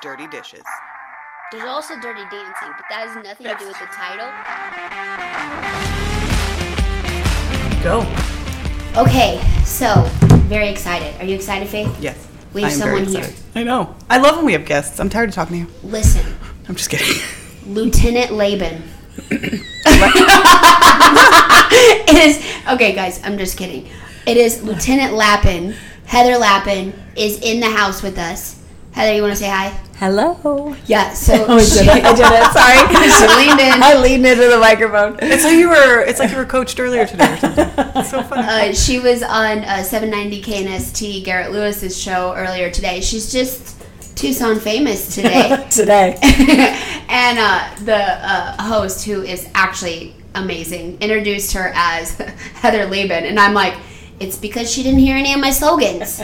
Dirty dishes. There's also Dirty Dancing, but that has nothing to do with the title. Go. Okay, so very excited. Are you excited, Faith? Yes. We have I am very someone here. excited. I know. I love when we have guests. I'm tired of talking to you. Listen, I'm just kidding. Lieutenant Laban. it is okay, guys. I'm just kidding. It is Lieutenant Lappin. Heather Lappin is in the house with us. Heather, you want to say hi? Hello. Yeah. So Oh, I did it. I did it. Sorry. She leaned in. I leaned into the microphone. It's like you were. It's like you were coached earlier today or something. It's so funny. Uh, she was on uh, 790 KNST Garrett Lewis's show earlier today. She's just Tucson famous today. Today. and uh, the uh, host, who is actually amazing, introduced her as Heather Laban, and I'm like, it's because she didn't hear any of my slogans.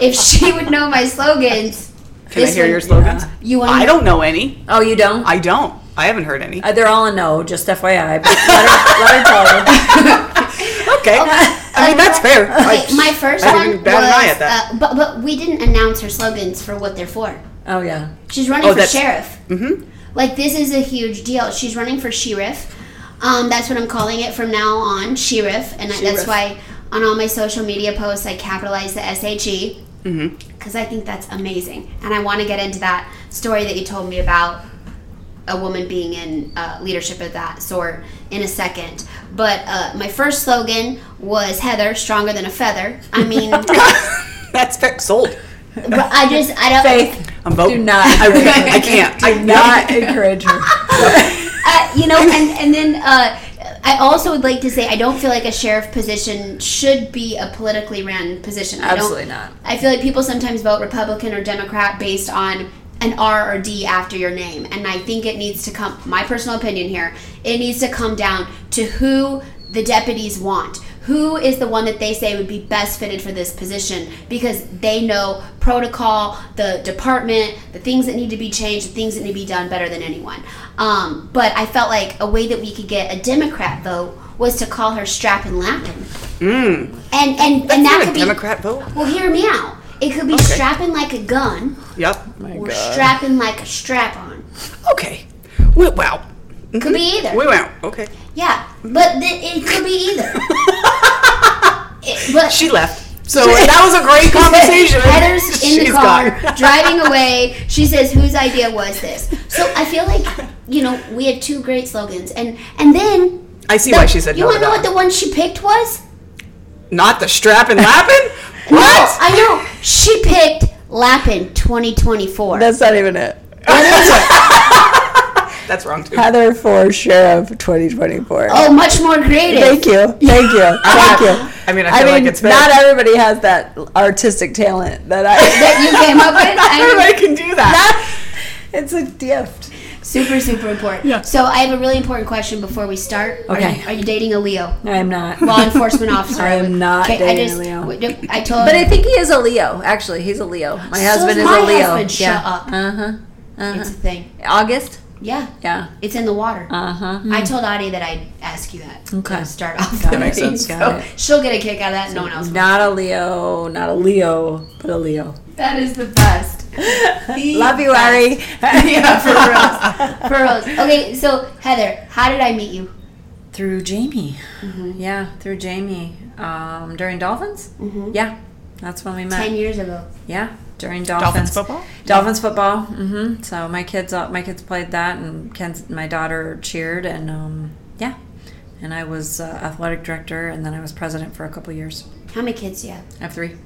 if she would know my slogans, Can I hear one- your slogans? You want? I don't know any. Oh, you don't? I don't. I haven't heard any. Uh, they're all a no, just FYI. But let her, let her tell you. Okay. I mean, that's fair. I- Okay, my first I one was, bat an eye at that. Uh, but but we didn't announce her slogans for what they're for. Oh, yeah. She's running Oh, for that's- sheriff. Mhm. Like this is a huge deal. She's running for sheriff. Um, that's what I'm calling it from now on, sheriff, and I, that's why on all my social media posts I capitalize the S H E Mm-hmm. Because I think that's amazing, and I want to get into that story that you told me about a woman being in uh, leadership of that sort in a second. But uh, my first slogan was Heather, stronger than a feather. I mean, That's fair. Sold. I just I don't. Faith, I'm voting. do not. I, I can't. I Do not encourage her. uh, you know, and and then uh, I also would like to say I don't feel like a sheriff position should be a politically ran position. I don't- Absolutely not. I feel like people sometimes vote Republican or Democrat based on an R or D after your name, and I think it needs to come. My personal opinion here, it needs to come down to who the deputies want. Who is the one that they say would be best fitted for this position because they know protocol, the department, the things that need to be changed, the things that need to be done better than anyone. Um, but I felt like a way that we could get a Democrat vote was to call her Strap and Lappin. Mm. And and That's and that not could a be Democrat vote. well, hear me out. It could be Okay. strapping like a gun Yep. My or God. strapping like a strap on. Okay. We, wow. Could be either. We went. Okay. Yeah, but th- it could be either. It- but She left. So that was a great conversation. Heather's in the She's car gone. driving away. She says, "Whose idea was this?" So I feel like you know we had two great slogans, and and then I see the- why she said You no want to know what the one she picked was? Not the strap and lapping? No, What? I know. She picked Lappin 2024. That's not even it. That's wrong too. Heather for Sheriff 2024. oh, much more creative. Thank you. Thank you. Thank you. I mean, I feel like it's fair. not everybody has that artistic talent that I. that you came up with. I mean, Everybody can do that. it's a gift. Super, super important. Yeah. So I have a really important question before we start. Are Okay. you, are you dating a Leo? I am not. Law enforcement officer. I am not Okay, dating I just, a Leo. w- I told. But I think he is a Leo. Actually, he's a Leo. My husband is my a Leo. husband. Shut yeah. up. Uh huh. Uh it's a thing. August. Yeah, Yeah. it's in the water. Uh huh. I told Adi that I'd ask you that Okay. to start off. That makes sense. So Got it. she'll get a kick out of that. and no one else. will. Not a Leo. Not a Leo, but a Leo. That is the best. The Love you, Ari. Yeah, for real. For real. Okay, so Heather, how did I meet you? Through Jamie. Yeah, through Jamie. Um, during Dolphins. Mhm. Yeah, that's when we met. Ten years ago. Yeah, during Dolphins Dolphins, football? Dolphins football. hmm So my kids, uh, my kids played that, and Ken's, my daughter cheered, and um, yeah, and I was uh, athletic director, and then I was president for a couple years. How many kids do you have? I have three.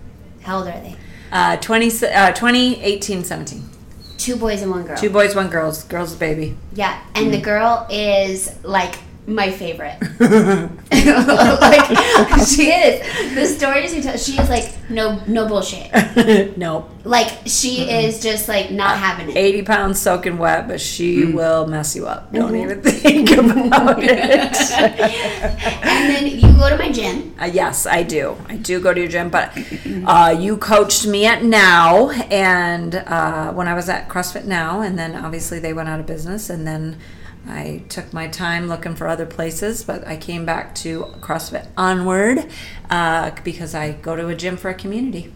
How old are they? Uh, 20, uh, 20, 18, 17. Two boys and one girl. Two boys, one girls. Girl's a baby. Yeah, and the girl is like my favorite. like she is. The stories you tell, she is like no no bullshit. nope. Like she is just like not having it. 80 pounds soaking wet, but she will mess you up. Don't even think about it. And then you go to my gym. Uh, yes, I do. I do go to your gym, but uh, you coached me at Now, and uh, when I was at CrossFit Now, and then obviously they went out of business, and then I took my time looking for other places, but I came back to CrossFit Onward uh, because I go to a gym for a community.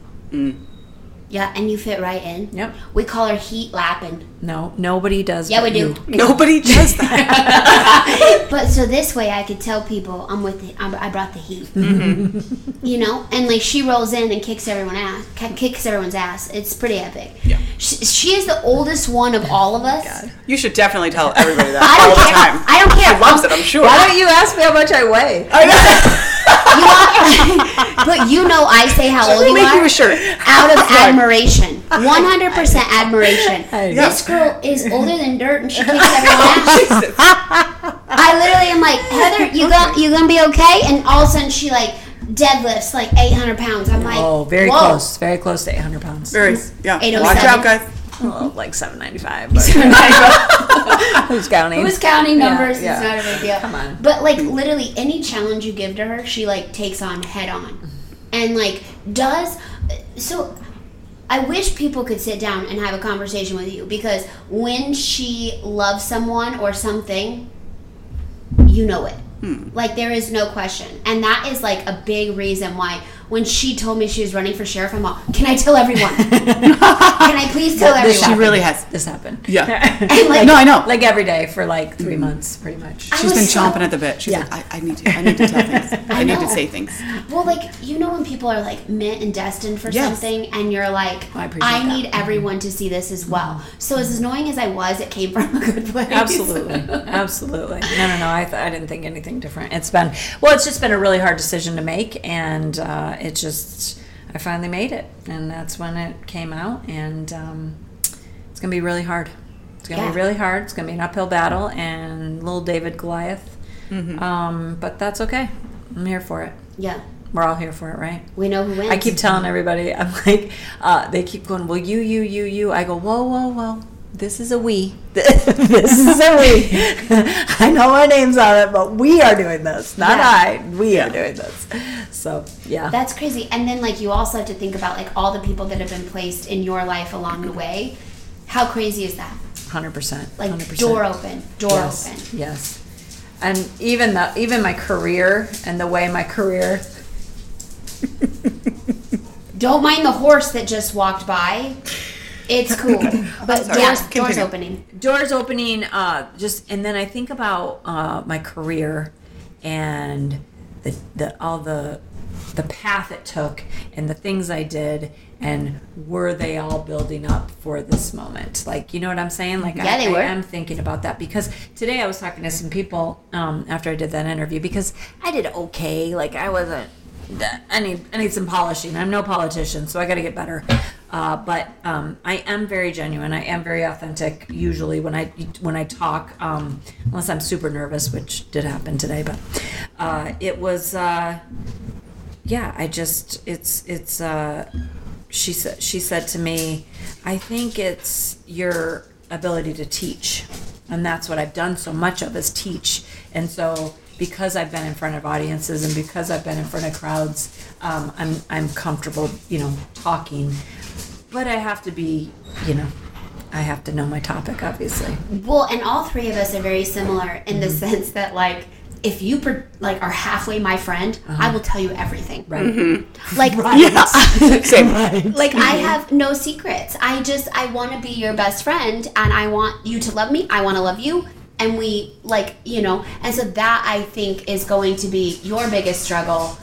Yeah, and you fit right in. Yep. We call her heat lapping. No, nobody does. Yeah, but we do. you. Nobody does that. But so this way, I could tell people I'm with. The, I'm, I brought the heat. Mm-hmm. You know, and like she rolls in and kicks everyone ass, kicks everyone's ass. It's pretty epic. Yeah. She, she is the oldest one of all of us. you should definitely tell everybody that I all don't the care. time. I don't care. She loves it, I'm sure. Why don't you ask me how much I weigh? I know. You want- but you know, I say how old We'll you make are you a shirt. out of admiration. 100% admiration. This girl is older than dirt, and she kicks everyone ass. Oh, Jesus. I literally am like, Heather, you gon' you gonna be okay? And all of a sudden, she like deadlifts like 800 pounds. I'm like, Oh, very whoa. close. Very close to 800 pounds. Very, mm-hmm. yeah. Oh Watch out, guys. Oh, like 795. Who's counting? Who's counting numbers? yeah. It's not a big deal. Come on. But like literally any challenge you give to her, she like takes on head on, and like does. So I wish people could sit down and have a conversation with you because when she loves someone or something, you know it. Hmm. Like there is no question, and that is like a big reason why. When she told me she was running for sheriff, I'm all, can I tell everyone? can I please tell everyone? She really has. This happened. Yeah. And like, No, I know. Like every day for like three months, pretty much. She's was been so- chomping at the bit. She's Yeah. like, I, I need to, I need to tell things. I, need to say things. Well, like you know when people are like meant and destined for Yes. something, and you're like, I I, appreciate that. need everyone to see this as well. So as annoying as I was, it came from a good place. Absolutely, absolutely. No, no, no. I, th- I didn't think anything different. It's been well. It's just been a really hard decision to make, and uh, it just I finally made it, and that's when it came out, and um, it's gonna be really hard. It's gonna Yeah. be really hard. It's gonna be an uphill battle, and little David Goliath. Um, but that's okay. I'm here for it. yeah, We're all here for it, right? we know who wins. I keep telling everybody, I'm like, uh, they keep going, well, you, you, you, you. I go, whoa, whoa, whoa. This is a we. this is a we. I know my name's on it, but we are doing this, not Yeah. I. We are doing this. So, yeah. That's crazy. And then like you also have to think about like all the people that have been placed in your life along the way. How crazy is that? 100%. Like 100%. door open, door yes, open. Yes. And even the even my career and the way my career Don't mind the horse that just walked by. It's cool, but Sorry. doors, Continue. doors opening. doors opening uh just and then i think about uh my career and the, the all the the path it took and the things i did and were they all building up for this moment like you know what i'm saying like Yeah, I, they were. I am thinking about that because today i was talking to some people um after i did that interview because i did okay like i wasn't I need I need some polishing. I'm no politician, so I got to get better. Uh, but um, I am very genuine. I am very authentic. Usually, when I when I talk, um, unless I'm super nervous, which did happen today, but uh, it was. Uh, yeah, I just it's it's. Uh, she said she said to me, I think it's your ability to teach, and that's what I've done so much of is teach, and so because I've been in front of audiences and because I've been in front of crowds, um, I'm I'm comfortable, you know, talking, but I have to be, you know, I have to know my topic, obviously. Well, and all three of us are very similar in the mm-hmm. sense that like if you per, like are halfway my friend, uh-huh. I will tell you everything. Right. Mm-hmm. Like yeah, Same. like I mm-hmm. have no secrets. I just I want to be your best friend and I want you to love me. I want to love you and we like, you know, and so that I think is going to be your biggest struggle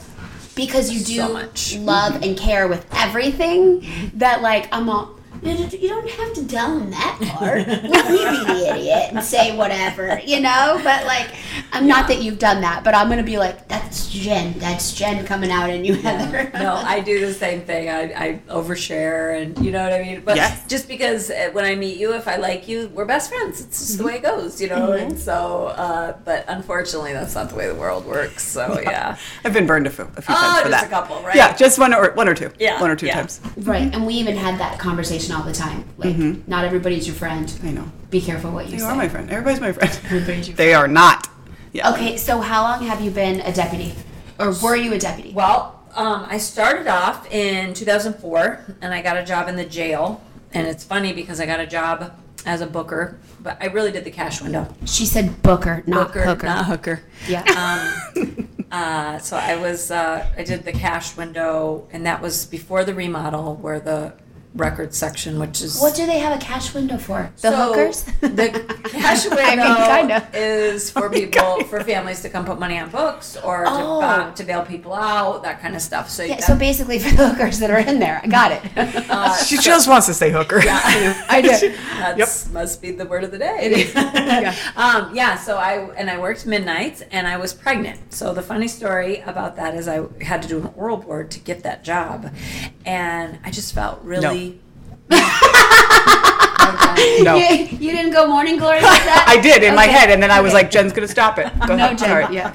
because you do So much. love and care with everything that like I'm all you don't- you don't have to tell him that part. Let me be the idiot and say whatever, you know. But like, I'm not that you've done that, but I'm gonna be like, that's Jen. That's Jen coming out in you, Heather. no, I do the same thing. I, I overshare, and you know what I mean. But Yes. just because uh, when I meet you, if I like you, we're best friends. It's just the way it goes, you know. And so, uh, but unfortunately, that's not the way the world works. So yeah, I've been burned a few, a few Oh, times for just that. a couple, right? Yeah, just one or one or two. Yeah, one or two yeah. times. Right, and we even had that conversation all the time. Like, not everybody's your friend. I know. Be careful what you You say. You are my friend. Everybody's my friend. Everybody's your They are not. Yeah. Okay, so how long have you been a deputy, or were you a deputy? Well, um, I started off in 2004, and I got a job in the jail. And it's funny because I got a job as a booker, but I really did the cash window. She said Booker, not Booker, Hooker. not hooker. Yeah. Um, uh, so I was uh, I did the cash window, and that was before the remodel, where the record section, which is What do they have a cash window for? The So, hookers? The cash window I mean, kinda. is for people, for families to come put money on books or Oh. to, uh, to bail people out, that kind of stuff. So, Yeah, that- so basically for the hookers that are in there. I got it. uh, She just wants to say hooker. I do. That's must be the word of the day. It is. yeah. Um, yeah. So I and I worked midnights and I was pregnant. So the funny story about that is I had to do an oral board to get that job, and I just felt really. No. You, you didn't go morning glory like that? I did in my head, and then I was Okay. like, Jen's gonna stop it. Go No, ahead. Jen. Sorry. Yeah.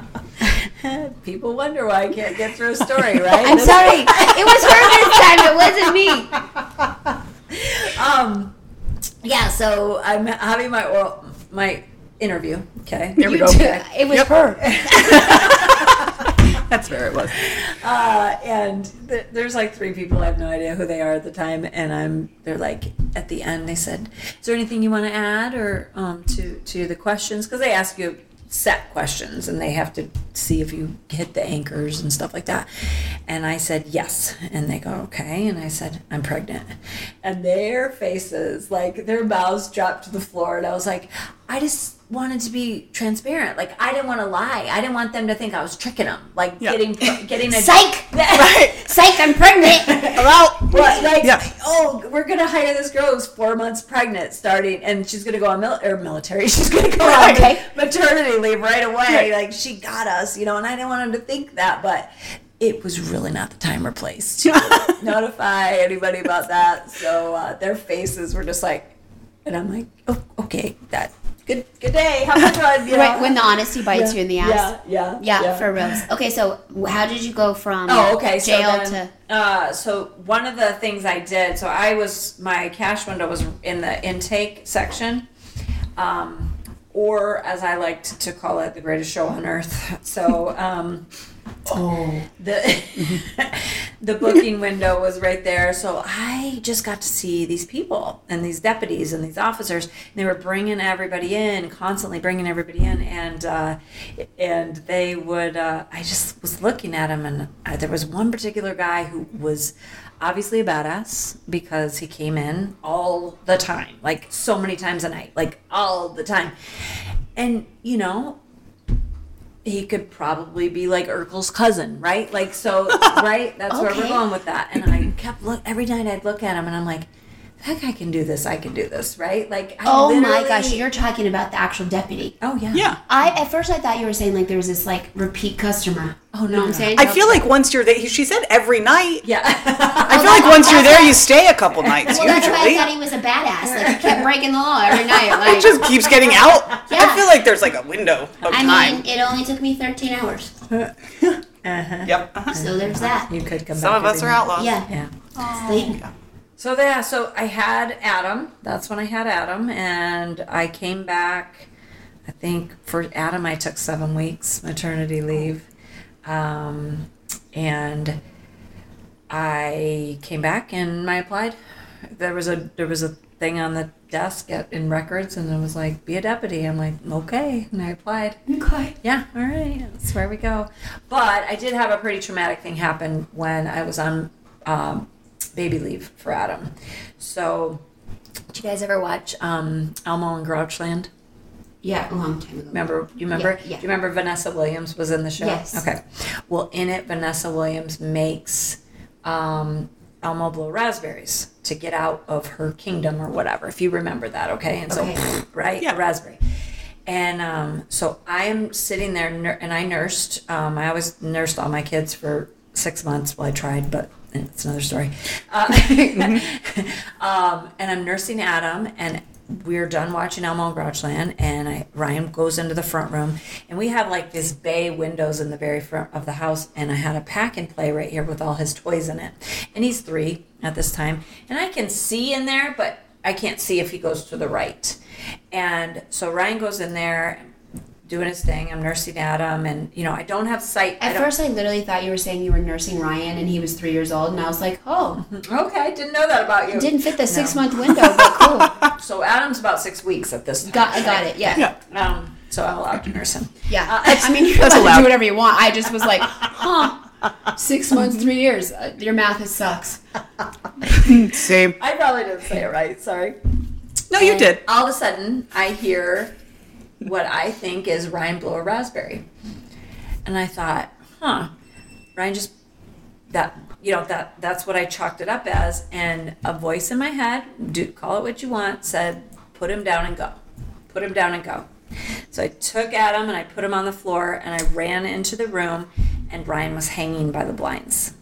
Yep. People wonder why I can't get through a story, right? I'm sorry. It was her this time. It wasn't me. Um, yeah. So I'm having my oral my interview. Okay. Here we You go. too. It was her. That's where it was. uh, and th- there's like three people. I have no idea who they are at the time, and I'm. They're like at the end. They said, "Is there anything you want to add or um, to to the questions?" Because they ask you set questions, and they have to see if you hit the anchors and stuff like that. And I said yes, and they go okay, and I said I'm pregnant, and their faces, like their mouths dropped to the floor, and I was like, I just wanted to be transparent. Like I didn't want to lie. I didn't want them to think I was tricking them. Like Yeah. getting getting a Psych. Right. Psych. I'm pregnant. Hello. what, like, Yeah. oh, we're gonna hire this girl who's four months pregnant, starting, and she's gonna go on mil- or military. She's gonna go on Okay. maternity leave right away. Right. Like she got us, you know. And I didn't want him to think that, but it was really not the time or place to notify anybody about that. So uh, their faces were just like, and I'm like, oh, okay, that good, good day, have a good one. You know? Right when the honesty bites you in the ass. Yeah, yeah, Yeah, for real. Okay, so how did you go from Oh, okay. So jail to? uh, so one of the things I did, so I was my cash window was in the intake section, um, or as I liked to call it, the greatest show on earth. So um, Oh. the the booking window was right there. So I just got to see these people and these deputies and these officers. And they were bringing everybody in, constantly bringing everybody in, and uh, and they would. Uh, I just was looking at him, and uh, there was one particular guy who was obviously a badass because he came in all the time, like so many times a night, like all the time, and you know he could probably be like Urkel's cousin, right? Like so, right? That's where we're going with that. And I kept look every night. I'd look at him, and I'm like, that guy can do this. I can do this, right? Like, I Oh my gosh, you're talking about the actual deputy. Oh yeah. Yeah. I at first I thought you were saying like there was this like repeat customer. Oh, You know no, I'm no. saying? I feel like once you're there, she said every night. Yeah. I feel like once you're there, you stay a couple nights Well, that's why I usually. thought he was a badass. Like he kept breaking the law every night. It Like just keeps getting out. Yeah. I feel like there's like a window of I time. mean, it only took me 13 hours. yep. Uh-huh. So there's that. you could come Some back of us every are outlaws. Yeah. Yeah. Sleep. So yeah, so I had Adam. That's when I had Adam, and I came back. I think for Adam, I took seven weeks maternity leave, um, and I came back and I applied. There was a there was a thing on the desk at in records, and it was like, "Be a deputy." I'm like, "Okay," and I applied. Okay. Yeah, all right, that's where we go. But I did have a pretty traumatic thing happen when I was on um, baby leave for Adam. So, did you guys ever watch um, Elmo in Grouchland? Yeah, a long time ago. Remember? You remember? Yeah, yeah. Do you remember Vanessa Williams was in the show? Yes. Okay. Well, in it, Vanessa Williams makes um, Elmo blow raspberries to get out of her kingdom or whatever. If you remember that, okay? And Okay. so, right, Yeah. a raspberry. And um, so I'm sitting there, and I nursed. Um, I always nursed all my kids for six months. Well, I tried, but it's another story. Uh, um, and I'm nursing Adam, and we're done watching Elmo in Grouchland, and I, Ryan goes into the front room, and we have like this bay windows in the very front of the house, and I had a pack and play right here with all his toys in it, and he's three at this time, and I can see in there, but I can't see if he goes to the right, and so Ryan goes in there. Doing his thing, I'm nursing Adam, and you know I don't have sight. At don't- first, I literally thought you were saying you were nursing Ryan and he was three years old, and I was like, oh, okay, I didn't know that about you. it didn't fit the six month window, but cool. So Adam's about six weeks at this time. Got, I got it. Yeah. Um, so I'm allowed to nurse him. Yeah. Uh, I mean, you're allowed to do whatever you want. I just was like, huh. Six months, three years. Uh, your math is sucks. Same. I probably didn't say it right. Sorry. No, you did. All of a sudden, I hear what I think is Ryan blow a raspberry, and I thought, huh, Ryan just that you know that that's what I chalked it up as, and a voice in my head, do call it what you want, said, put him down and go, put him down and go. So I took Adam and I put him on the floor, and I ran into the room, and Ryan was hanging by the blinds.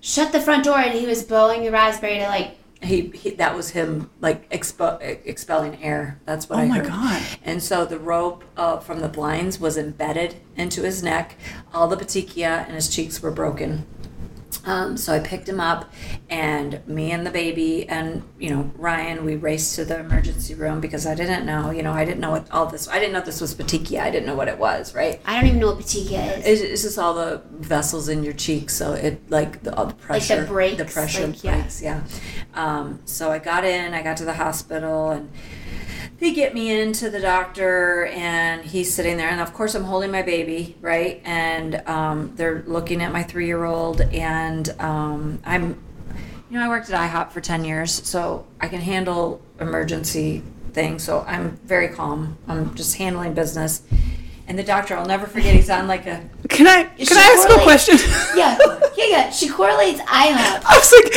Shut the front door, and he was blowing the raspberry to like. He, he that was him like expo- expelling air that's what Oh i heard. Oh my God. and so the rope uh, from the blinds was embedded into his neck all the petechia and his cheeks were broken um, so I picked him up, and me and the baby and you know Ryan, we raced to the emergency room because I didn't know, you know, I didn't know what all this. I didn't know this was petechia. I didn't know what it was, right? I don't even know what petechia is. It's, it's just all the vessels in your cheeks, so it like the, all the pressure, breaks, the pressure like, yeah. breaks, yeah. Um, so I got in, I got to the hospital, and they get me into the doctor, and he's sitting there, and of course I'm holding my baby, right? And um, they're looking at my three-year-old, and um, I'm, you know, I worked at IHOP for ten years, so I can handle emergency things. So I'm very calm. I'm just handling business. And the doctor, I'll never forget, he's on like a Can I can I ask a question? yeah, yeah, yeah. She correlates IHOP. I was like,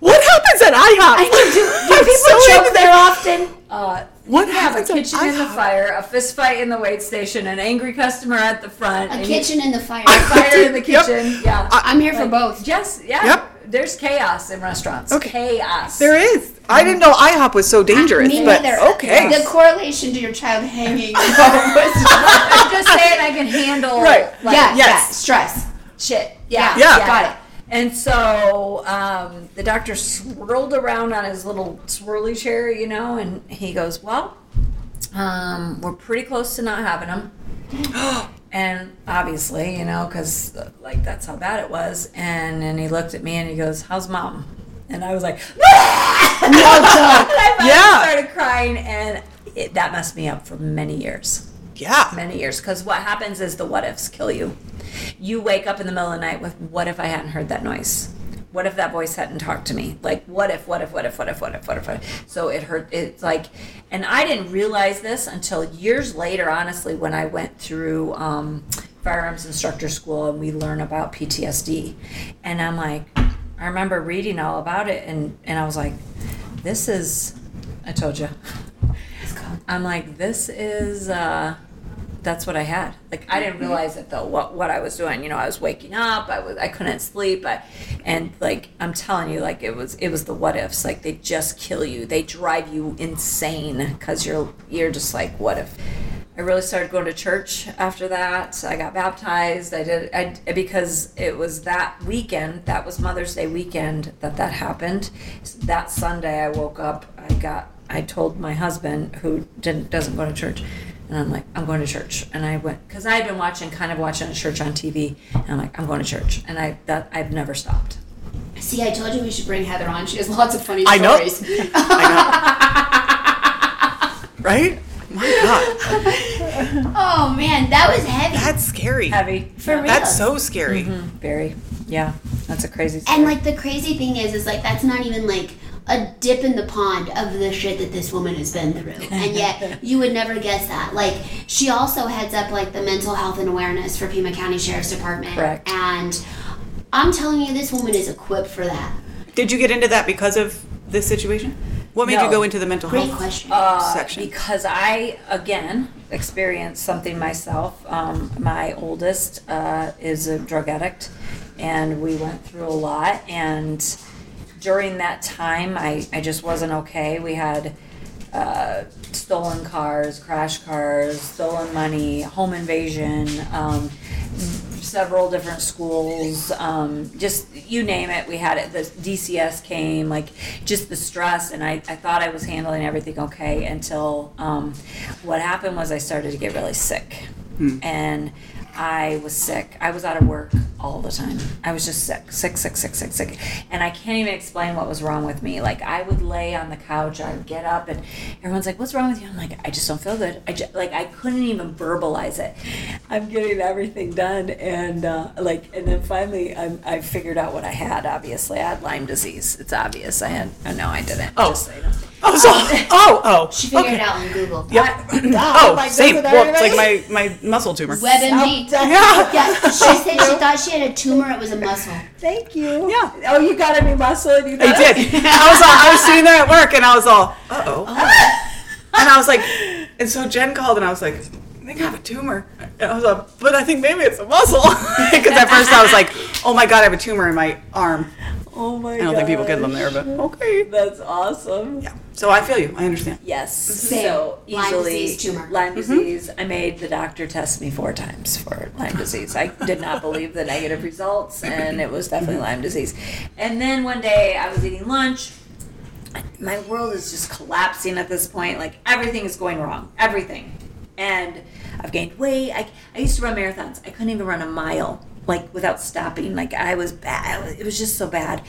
what happens at IHOP? I know. Do, do people so choke there often? Uh, What you have a happens at kitchen in the fire, a fist fight in the wait station, an angry customer at the front, A and kitchen in the fire. a fire in the Yep. kitchen. Yeah, I'm here for Like, both. Yes, yeah. Yep. There's chaos in restaurants. Okay. Chaos. There is. I didn't know IHOP was so dangerous, Me but neither. okay. The correlation to your child hanging. was I'm just saying I can handle Right. like, yeah, Yes. yeah. Stress. shit. Yeah, Yeah. Got it. And so um, the doctor swirled around on his little swirly chair, you know, and he goes, "Well, um, we're pretty close to not having him." and obviously, you know, because like that's how bad it was. And then he looked at me and he goes, "How's mom?" And I was like, no and I Yeah. started crying, and it, that messed me up for many years Yeah. many years because what happens is the what ifs kill you. You wake up in the middle of the night with what if I hadn't heard that noise? What if that voice hadn't talked to me? Like what if, what if, what if, what if, what if, what if? What if? So it hurt. It's like, and I didn't realize this until years later. Honestly, when I went through um, firearms instructor school and we learn about PTSD, and I'm like, I remember reading all about it, and and I was like, this is, I told you. I'm like, this is, uh, that's what I had. Like, I didn't realize it though, what, what I was doing. You know, I was waking up, I was, I couldn't sleep. I, and like, I'm telling you, like, it was, it was the what ifs. Like, they just kill you. They drive you insane because you're, you're just like, what if? I really started going to church after that. I got baptized. I did I because it was that weekend. That was Mother's Day weekend that that happened. That Sunday, I woke up. I got. I told my husband, who didn't doesn't go to church, and I'm like, I'm going to church. And I went because I had been watching, kind of watching a church on TV, and I'm like, I'm going to church, and I that I've never stopped. See, I told you we should bring Heather on. She has lots of funny I know. stories. Right? My God. oh man, that was heavy. That's scary. Heavy, For real. That's so scary. Mm-hmm. very, yeah. That's a crazy. Story. And like the crazy thing is, is like that's not even like a dip in the pond of the shit that this woman has been through, and yet you would never guess that. Like she also heads up like the mental health and awareness for Pima County Sheriff's Department, Correct. And I'm telling you, this woman is equipped for that. Did you get into that because of this situation? What made No. you go into the mental Great health question. Uh, section? Because I, again, experienced something myself. Um, my oldest uh, is a drug addict, and we went through a lot. And during that time, I, I just wasn't okay. We had uh, stolen cars, crash cars, stolen money, home invasion, um, several different schools, um, just you name it, we had it. The DCS came, like just the stress, and I, I thought I was handling everything okay until um, what happened was I started to get really sick. And I was sick. I was out of work all the time. I was just sick, sick, sick, sick, sick, sick. And I can't even explain what was wrong with me. Like I would lay on the couch, I would get up, and everyone's like, "What's wrong with you?" I'm like, "I just don't feel good." I just, like I couldn't even verbalize it. I'm getting everything done, and uh, like, and then finally, I'm, I figured out what I had. Obviously, I had Lyme disease. It's obvious. I had. Oh, no, I didn't. Oh. Just you know. Oh, so, oh, oh. She figured okay. it out on Google. Yep. oh, like, same. Well, it's like my, my muscle tumor. WebMD. Yeah. Yeah, she said she thought she had a tumor. It was a muscle. Thank you. Yeah. Oh, you got a new muscle, and you I got did. I was all, I was sitting there at work and I was all, uh oh. And I was like, and so Jen called and I was like, I think I have a tumor. And I was like, but I think maybe it's a muscle. Because at first I was like, oh my god, I have a tumor in my arm. Oh my I don't think people get them there, but okay. That's awesome. Yeah. So I feel you. I understand. Yes. Same. So Lyme easily disease tumor. Lyme mm-hmm. disease. I made the doctor test me four times for Lyme disease. I did not believe the negative results, and it was definitely mm-hmm. Lyme disease. And then one day I was eating lunch. My world is just collapsing at this point. Like everything is going wrong. Everything. And I've gained weight. I, I used to run marathons. I couldn't even run a mile like without stopping. Like I was bad. It was just so bad.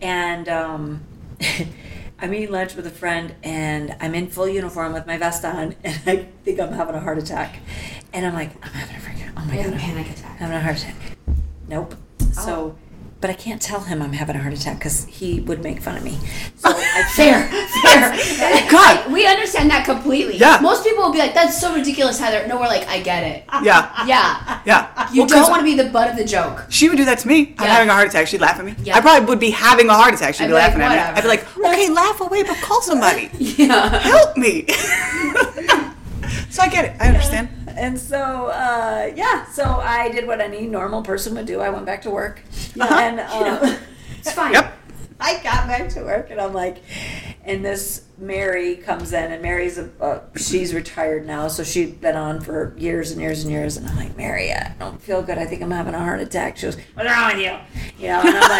And um, I'm eating lunch with a friend, and I'm in full uniform with my vest on, and I think I'm having a heart attack. And I'm like, I'm having a freaking oh my god, I'm panic attack. having a heart attack. Nope. So, but I can't tell him I'm having a heart attack because he would make fun of me. So I Fair, fair. God. we understand that completely. Yeah. Most people will be like, "That's so ridiculous, Heather." No, we're like, "I get it." Yeah. Yeah. Yeah. You Well, 'cause don't want to be the butt of the joke. She would do that to me. I'm having a heart attack. She'd laugh at me. Yeah. I probably would be having a heart attack. She'd I'd be be like, laughing at me. I'd be like, okay, laugh away, but call somebody. Yeah. Help me. so I get it. I understand. and so uh, yeah, so I did what any normal person would do. I went back to work, Uh-huh. and um, It's fine. Yep. I got back to work and I'm like, and this Mary comes in and Mary's a, uh, she's retired now, so she'd been on for years and years and years. And I'm like, Mary, I don't feel good. I think I'm having a heart attack. She goes, What's wrong with you? You know, and I'm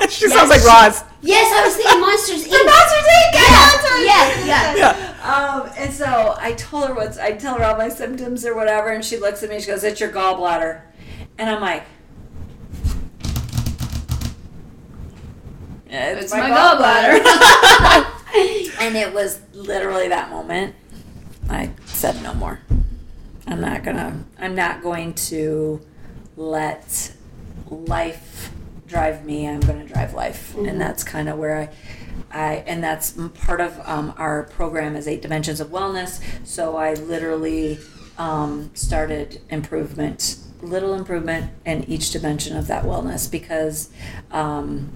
like, she sounds like Roz. Yes, I was thinking Monsters Inc. Monsters Inc. Yeah. Yeah. Yeah. Yeah. um, and so I told her what's, I tell her all my symptoms or whatever, and she looks at me. She goes, It's your gallbladder, and I'm like. It's, It's my gallbladder. And it was literally that moment. I said no more. I'm not gonna. I'm not going to let life drive me. I'm gonna drive life, and that's kind of where I. I and that's part of um, our program is eight dimensions of wellness. So I literally um, started improvement, little improvement in each dimension of that wellness because. Um,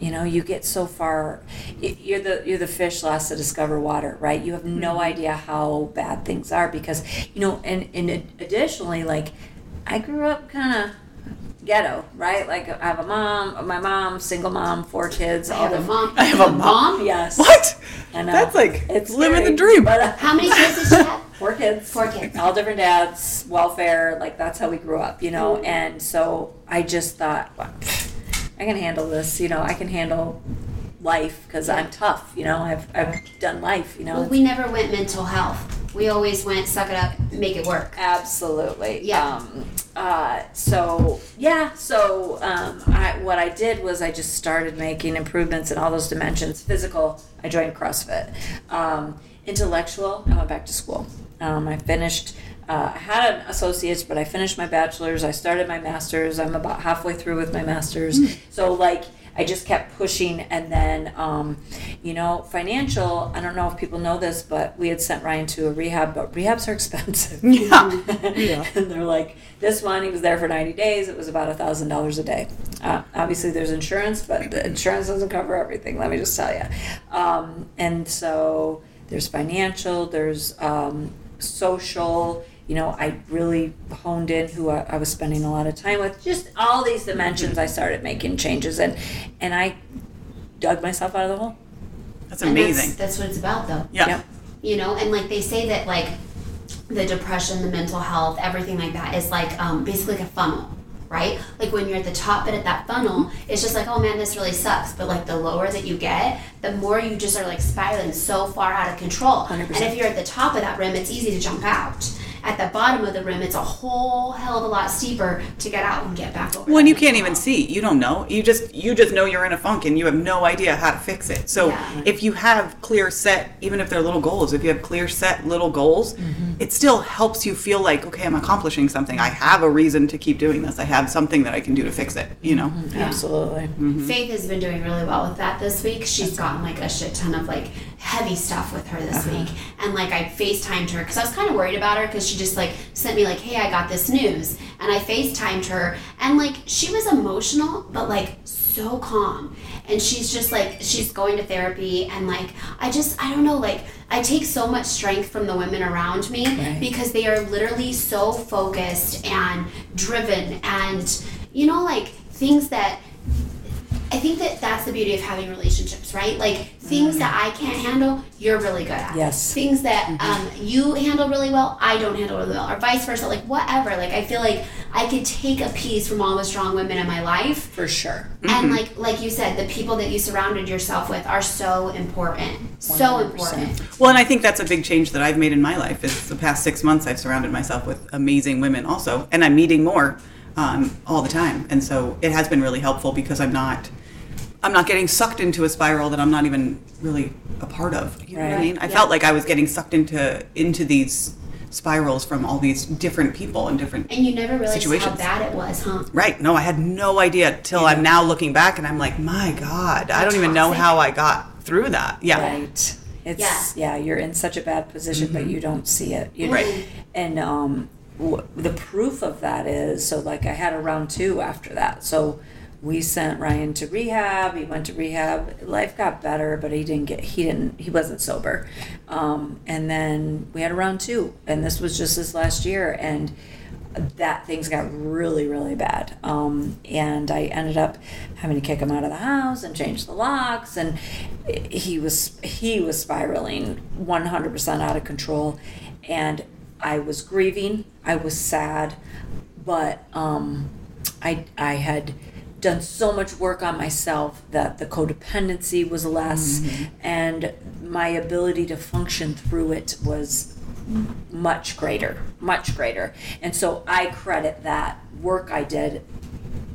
you know you get so far you're the you're the fish lost to discover water right you have no idea how bad things are because you know and and additionally like i grew up kind of ghetto right like i have a mom my mom single mom four kids I all have a the mom. I have a mom? yes What? I know. That's like It's living scary, the dream. but, uh, How many kids does she have? four kids Four kids. all different dads welfare like that's how we grew up you know and so i just thought i can handle this you know i can handle life because i'm tough you know i've, I've done life you know Well, we never went mental health. We always went suck it up, make it work. Absolutely. Yeah. Um, uh, so yeah. So um, I, what I did was I just started making improvements in all those dimensions. Physical, I joined CrossFit. Um, intellectual, I went back to school. Um, I finished. Uh, I had an associate's, but I finished my bachelor's. I started my master's. I'm about halfway through with my master's. So like. I just kept pushing, and then, um, you know, financial. I don't know if people know this, but we had sent Ryan to a rehab, but rehabs are expensive. Yeah. Yeah. and they're like, this one, he was there for 90 days. It was about a thousand dollars a day. Uh, obviously, there's insurance, but the insurance doesn't cover everything. Let me just tell you. Um, and so there's financial, there's um, social. You know, I really honed in who I, I was spending a lot of time with. Just all these dimensions, I started making changes, and and I dug myself out of the hole. That's And that's- amazing. That's, what it's about, though. Yeah. Yep. You know, and like they say that like the depression, the mental health, everything like that is like um, basically like a funnel, right? Like when you're at the top bit of that funnel, it's just like, oh man, this really sucks. But like the lower that you get, the more you just are like spiraling so far out of control. And if you're at the top of that rim, it's easy to jump out. At the bottom of the rim, it's a whole hell of a lot steeper to get out and get back over. Well, and you can't even see. You don't know. You just you just know you're in a funk and you have no idea how to fix it. So Yeah. if you have clear set, even if they're little goals, if you have clear set little goals, mm-hmm. it still helps you feel like okay, I'm accomplishing something. I have a reason to keep doing this. I have something that I can do to fix it. You know. Mm-hmm. Absolutely. Mm-hmm. Faith has been doing really well with that this week. She's gotten like a shit ton of like heavy stuff with her this Uh-huh. week, and like I FaceTimed her because I was kind of worried about her because she just like sent me like, "Hey, I got this news," and I FaceTimed her, and like she was emotional, but like so calm, and she's just like she's going to therapy, and like I just I don't know like. I take so much strength from the women around me Right. because they are literally so focused and driven and you know like things that think that that's the beauty of having relationships, right? Like things that I can't handle, you're really good at. Yes. Things that um, you handle really well, I don't handle really well, or vice versa. Like whatever. Like I feel like I could take a piece from all the strong women in my life, For sure. and like like you said, the people that you surrounded yourself with are so important, so 100%. important. Well, and I think that's a big change that I've made in my life. Is the past six months I've surrounded myself with amazing women, also, and I'm meeting more um, all the time, and so it has been really helpful because I'm not, I'm not getting sucked into a spiral that I'm not even really a part of. You know what I mean? I Yeah. felt like I was getting sucked into into these spirals from all these different people and different. And you never realized how bad it was, huh? Right. No, I had no idea till I'm now looking back and I'm like, my God, I don't even know how I got through that. Yeah. Right. It's yeah. you're in such a bad position, but you don't see it. You Right. And um, w- the proof of that is so like I had a round two after that. So we sent Ryan to rehab. He went to rehab. Life got better, but he didn't get. He didn't. He wasn't sober. Um, and then we had a round two, and this was just this last year, and that things got really really bad um, and i ended up having to kick him out of the house and change the locks and he was he was spiraling 100% out of control and i was grieving i was sad but um, I, I had done so much work on myself that the codependency was less mm-hmm. and my ability to function through it was much greater, much greater. And so I credit that work I did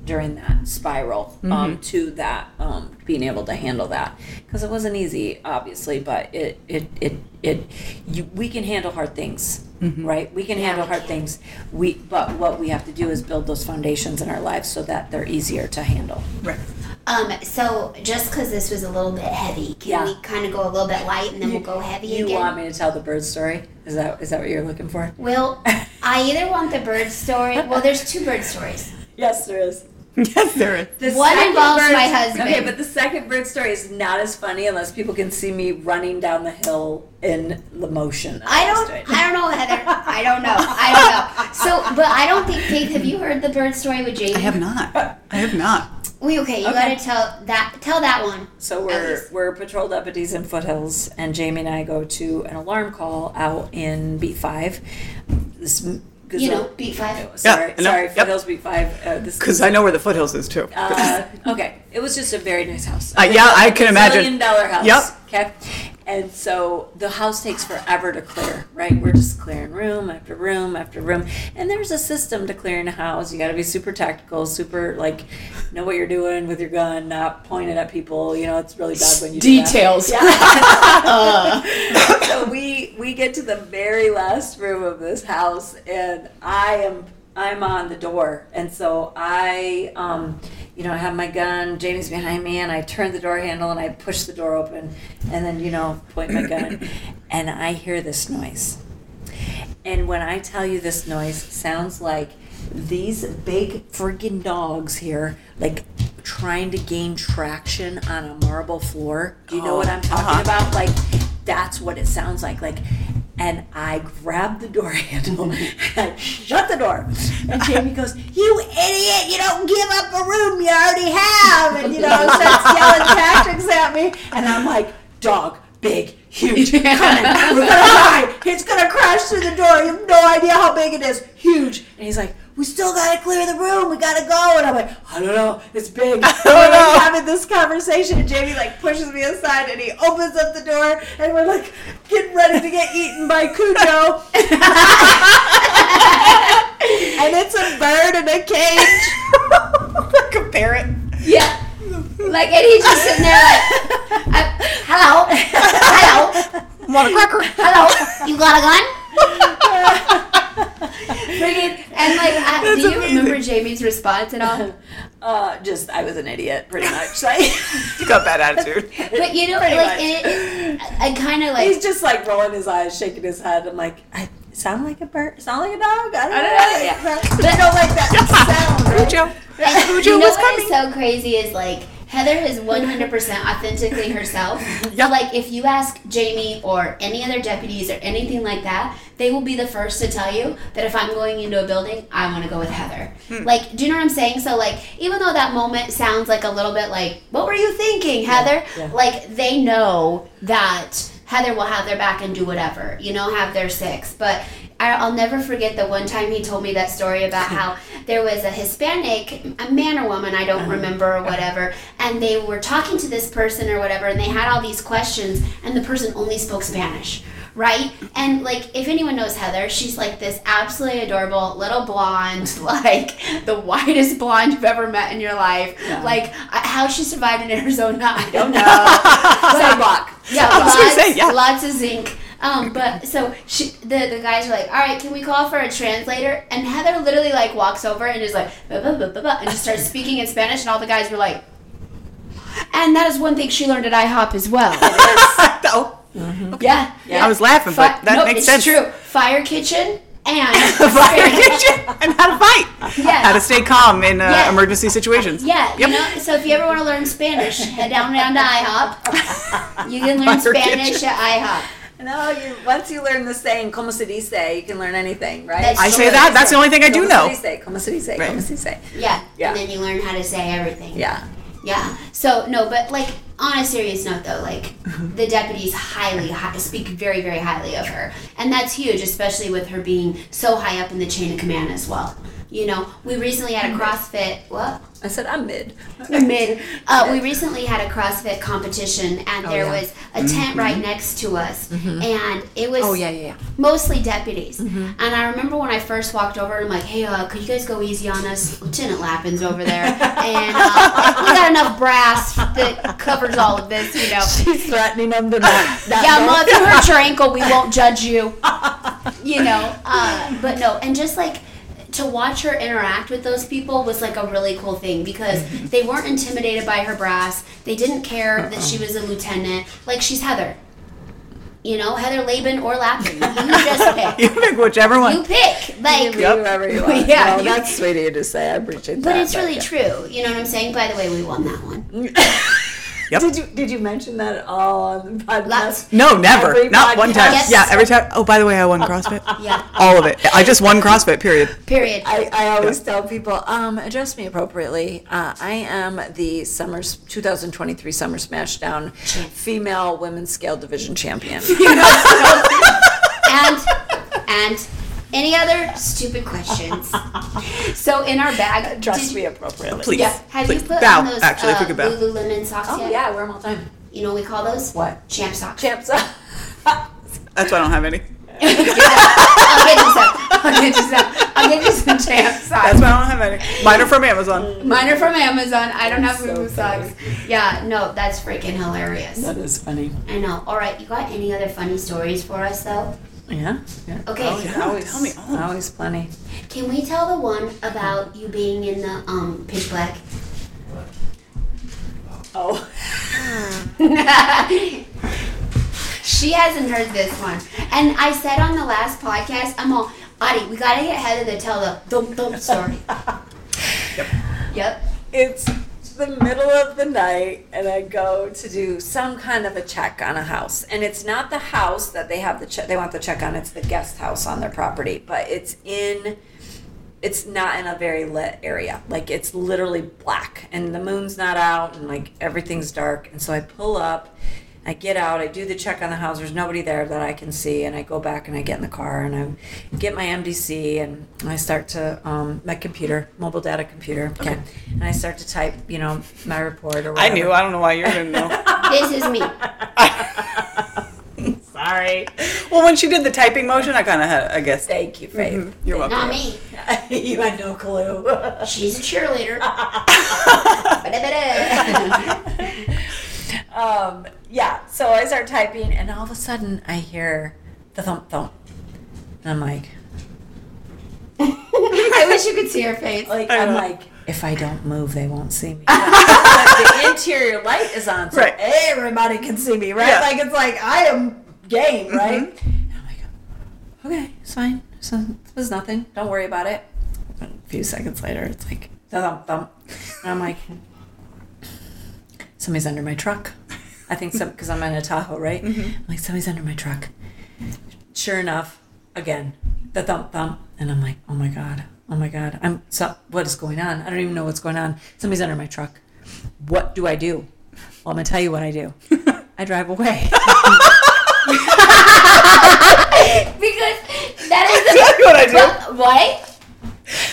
during that spiral um, to that um, being able to handle that because it wasn't easy, obviously, but it it it it you, we can handle hard things, right? We can Yeah, handle we hard can. things. We but what we have to do is build those foundations in our lives so that they're easier to handle. Right. Um, so just because this was a little bit heavy, can Yeah. we kind of go a little bit light and then we'll go heavy You again? want me to tell the bird story? Is that is that what you're looking for? Well, I either want the bird story. Well, there's two bird stories. Yes, there is. Yes, there is. The One second involves bird- my husband. Okay, but the second bird story is not as funny unless people can see me running down the hill in the motion. I don't. doing. I don't know, Heather. I don't know. I don't know. So, but I don't think Faith. Have you heard the bird story with Jamie? I have not. I have not. We okay. You Okay. got to tell that. Tell that one. So we're least. we're patrol deputies in foothills, and Jamie and I go to an alarm call out in B five. This m- You know, gazelle- beat five. Sorry, I know. sorry, Yep. foothills Beat Five. Uh, this Because I know where the foothills is too. Uh, okay, it was just a very nice house. Uh, yeah, I can imagine. Million dollar house. Yep. Okay. And so the house takes forever to clear, right? We're just clearing room after room after room. And there's a system to clearing a house. You got to be super tactical, super like know what you're doing with your gun, not pointing at people. You know, it's really bad when you do that. Details. Yeah. so we we get to the very last room of this house, and I am I'm on the door, and so I um you know I have my gun. Jamie's behind me, and I turn the door handle and I push the door open, and then you know point my gun, and I hear this noise. And when I tell you this noise sounds like these big friggin' dogs here, like trying to gain traction on a marble floor. Do you know what I'm talking uh-huh. about? Like that's what it sounds like. Like and I grab the door handle and I shut the door. And Jamie goes, You idiot, you don't give up a room you already have and you know, starts yelling tactics at me. And I'm like, dog, big, huge, coming. We're gonna die. It's gonna crash through the door. You have no idea how big it is. Huge. And he's like, we still gotta clear the room. We gotta go. And I'm like, I don't know. It's big. don't we're know. like having this conversation, and Jamie like pushes me aside, and he opens up the door, and we're like getting ready to get eaten by Cujo. and it's a bird in a cage. like a parrot. Yeah. Like, and he's just sitting there like, uh, hello, hello, Want a cracker? hello, you got a gun? Friggin', and like, I, do you amazing. remember Jamie's response at all? Uh, just I was an idiot, pretty much. Like, You got that attitude. But you know, Pretty like, it, it, I kind of like, he's just like rolling his eyes, shaking his head. I'm like, I sound like a bird, sound like a dog. I don't, I don't know. know, yeah. But I don't like that sound. Right? Cujo. And Cujo you know was what is coming. so crazy is like Heather is 100% authentically herself. Yep. So like if you ask Jamie or any other deputies or anything like that, they will be the first to tell you that if I'm going into a building, I want to go with Heather. Hmm. Like, do you know what I'm saying? So like even though that moment sounds like a little bit like, what were you thinking, Heather? yeah. Like they know that Heather will have their back and do whatever, you know, have their six. But I'll never forget the one time he told me that story about how there was a Hispanic, a man or woman, I don't uh-huh. remember or whatever, and they were talking to this person or whatever, and they had all these questions, and the person only spoke Spanish. Right? And like if anyone knows Heather, she's like this absolutely adorable little blonde, like the whitest blonde you've ever met in your life. Like uh, how she survived in Arizona, I don't know. Sidewalk. Yeah, lots, say, yeah. lots of zinc. Um, but so she, the the guys are like, all right, can we call for a translator? And Heather literally like walks over and is like, "Ba, ba, ba, ba, ba," and just starts speaking in Spanish, and all the guys were like, and that is one thing she learned at IHOP as well. Oh, yeah, yeah. I was laughing, Fi- but that nope, makes it's sense. true. Fire kitchen and Fire kitchen and how to fight. Yeah. How to stay calm in uh, Yeah. emergency situations. Yeah, Yep. you know. So if you ever want to learn Spanish, head down down to IHOP. You can learn Fire Spanish kitchen. at IHOP. No, you once you learn the saying "como se dice," you can learn anything, right? That's I true. say that. That's the only thing I do Como know. se dice, como se dice, Right. como se dice. Yeah. Yeah. And then you learn how to say everything. Yeah. Yeah. So no, but like on a serious note though, like the deputies highly high, speak very very highly of her, and that's huge, especially with her being so high up in the chain of command as well. You know, we recently had a mm-hmm. CrossFit. What? I said I'm mid. Mid. Uh, we recently had a CrossFit competition, and there yeah. was a tent right next to us, and it was Oh yeah, yeah, yeah. mostly deputies. And I remember when I first walked over, I'm like, hey, uh, could you guys go easy on us? Lieutenant Lappin's over there. And uh, we got enough brass that covers all of this, you know. She's threatening them to not. Yeah, mom, if you hurt your ankle, we won't judge you. You know, uh, but no, and just like to watch her interact with those people was like a really cool thing because mm-hmm. they weren't intimidated by her brass. They didn't care that she uh-uh. was a lieutenant. Like she's Heather. You know, Heather Laban or Lappin. You just pick. You pick whichever one. You one. pick. Like Be whoever you want. Yeah, No, you- that's sweet of you to say. I appreciate that. But it's really yeah. true. You know what I'm saying? By the way, we won that one. Yep. Did you did you mention that at all on the podcast? Lots. No, never. Every Not one time. podcast. Yeah, every time. Oh, by the way, I won CrossFit. Yeah. All of it. I just won CrossFit. Period. Period. I, I always tell people, um, address me appropriately. Uh, I am the Summers 2023 Summer Smashdown Female Women's Scale Division Champion. and and any other stupid questions? So in our bag, Address did- me appropriately. Please. Yeah. Have Please. you put Bow, on those actually, uh, bow. Lululemon socks Oh yet? yeah, I wear them all the time. You know what we call those? What? Champ socks. Champs. That's why I don't have any. I'll get you some. I'll get you some. I'll get you some champ socks. That's why I don't have any. Mine are from Amazon. Mine are from Amazon. I don't have So Lulu funny. socks. Yeah, no, that's freaking hilarious. that is funny. I know. All right, you got any other funny stories for us though? Yeah. yeah. Okay. Oh, yeah. Always, tell me all. Always plenty. Can we tell the one about you being in the um pitch black? Oh. she hasn't heard this one. And I said on the last podcast, I'm all, Adi, we gotta get Heather to tell the thump thump story. Yep. Yep. It's the middle of the night, and I go to do some kind of a check on a house, and it's not the house that they have the check. They want the check on. It's the guest house on their property, but it's in. It's not in a very lit area. Like it's literally black, and the moon's not out, and like everything's dark. And so I pull up, I get out, I do the check on the house. There's nobody there that I can see, and I go back and I get in the car and I get my MDC and I start to um, my computer, mobile data computer. Okay. And I start to type, you know, my report or whatever. I knew. I don't know why you didn't know. This is me. Sorry. well, when she did the typing motion, I kind of had, I guess. Thank you, Faith. You're welcome. Not me. you had no clue. She's a cheerleader. um, yeah, so I start typing, and all of a sudden I hear the thump thump, and I'm like, I wish you could see her face. like I I'm like, if I don't move, they won't see me. but the interior light is on, so Right. everybody can see me, right? Yeah. Like it's like I am game, right? And I'm like, okay, it's fine. So it was nothing. Don't worry about it. A few seconds later, it's like thump thump, and I'm like, somebody's under my truck. I think some because I'm in a Tahoe, right? Mm-hmm. I'm like somebody's under my truck. Sure enough, again, the thump thump, and I'm like, oh my god, oh my god, I'm so what is going on? I don't even know what's going on. Somebody's under my truck. What do I do? Well, I'm gonna tell you what I do. I drive away. because that is the Exactly what I do. But, what?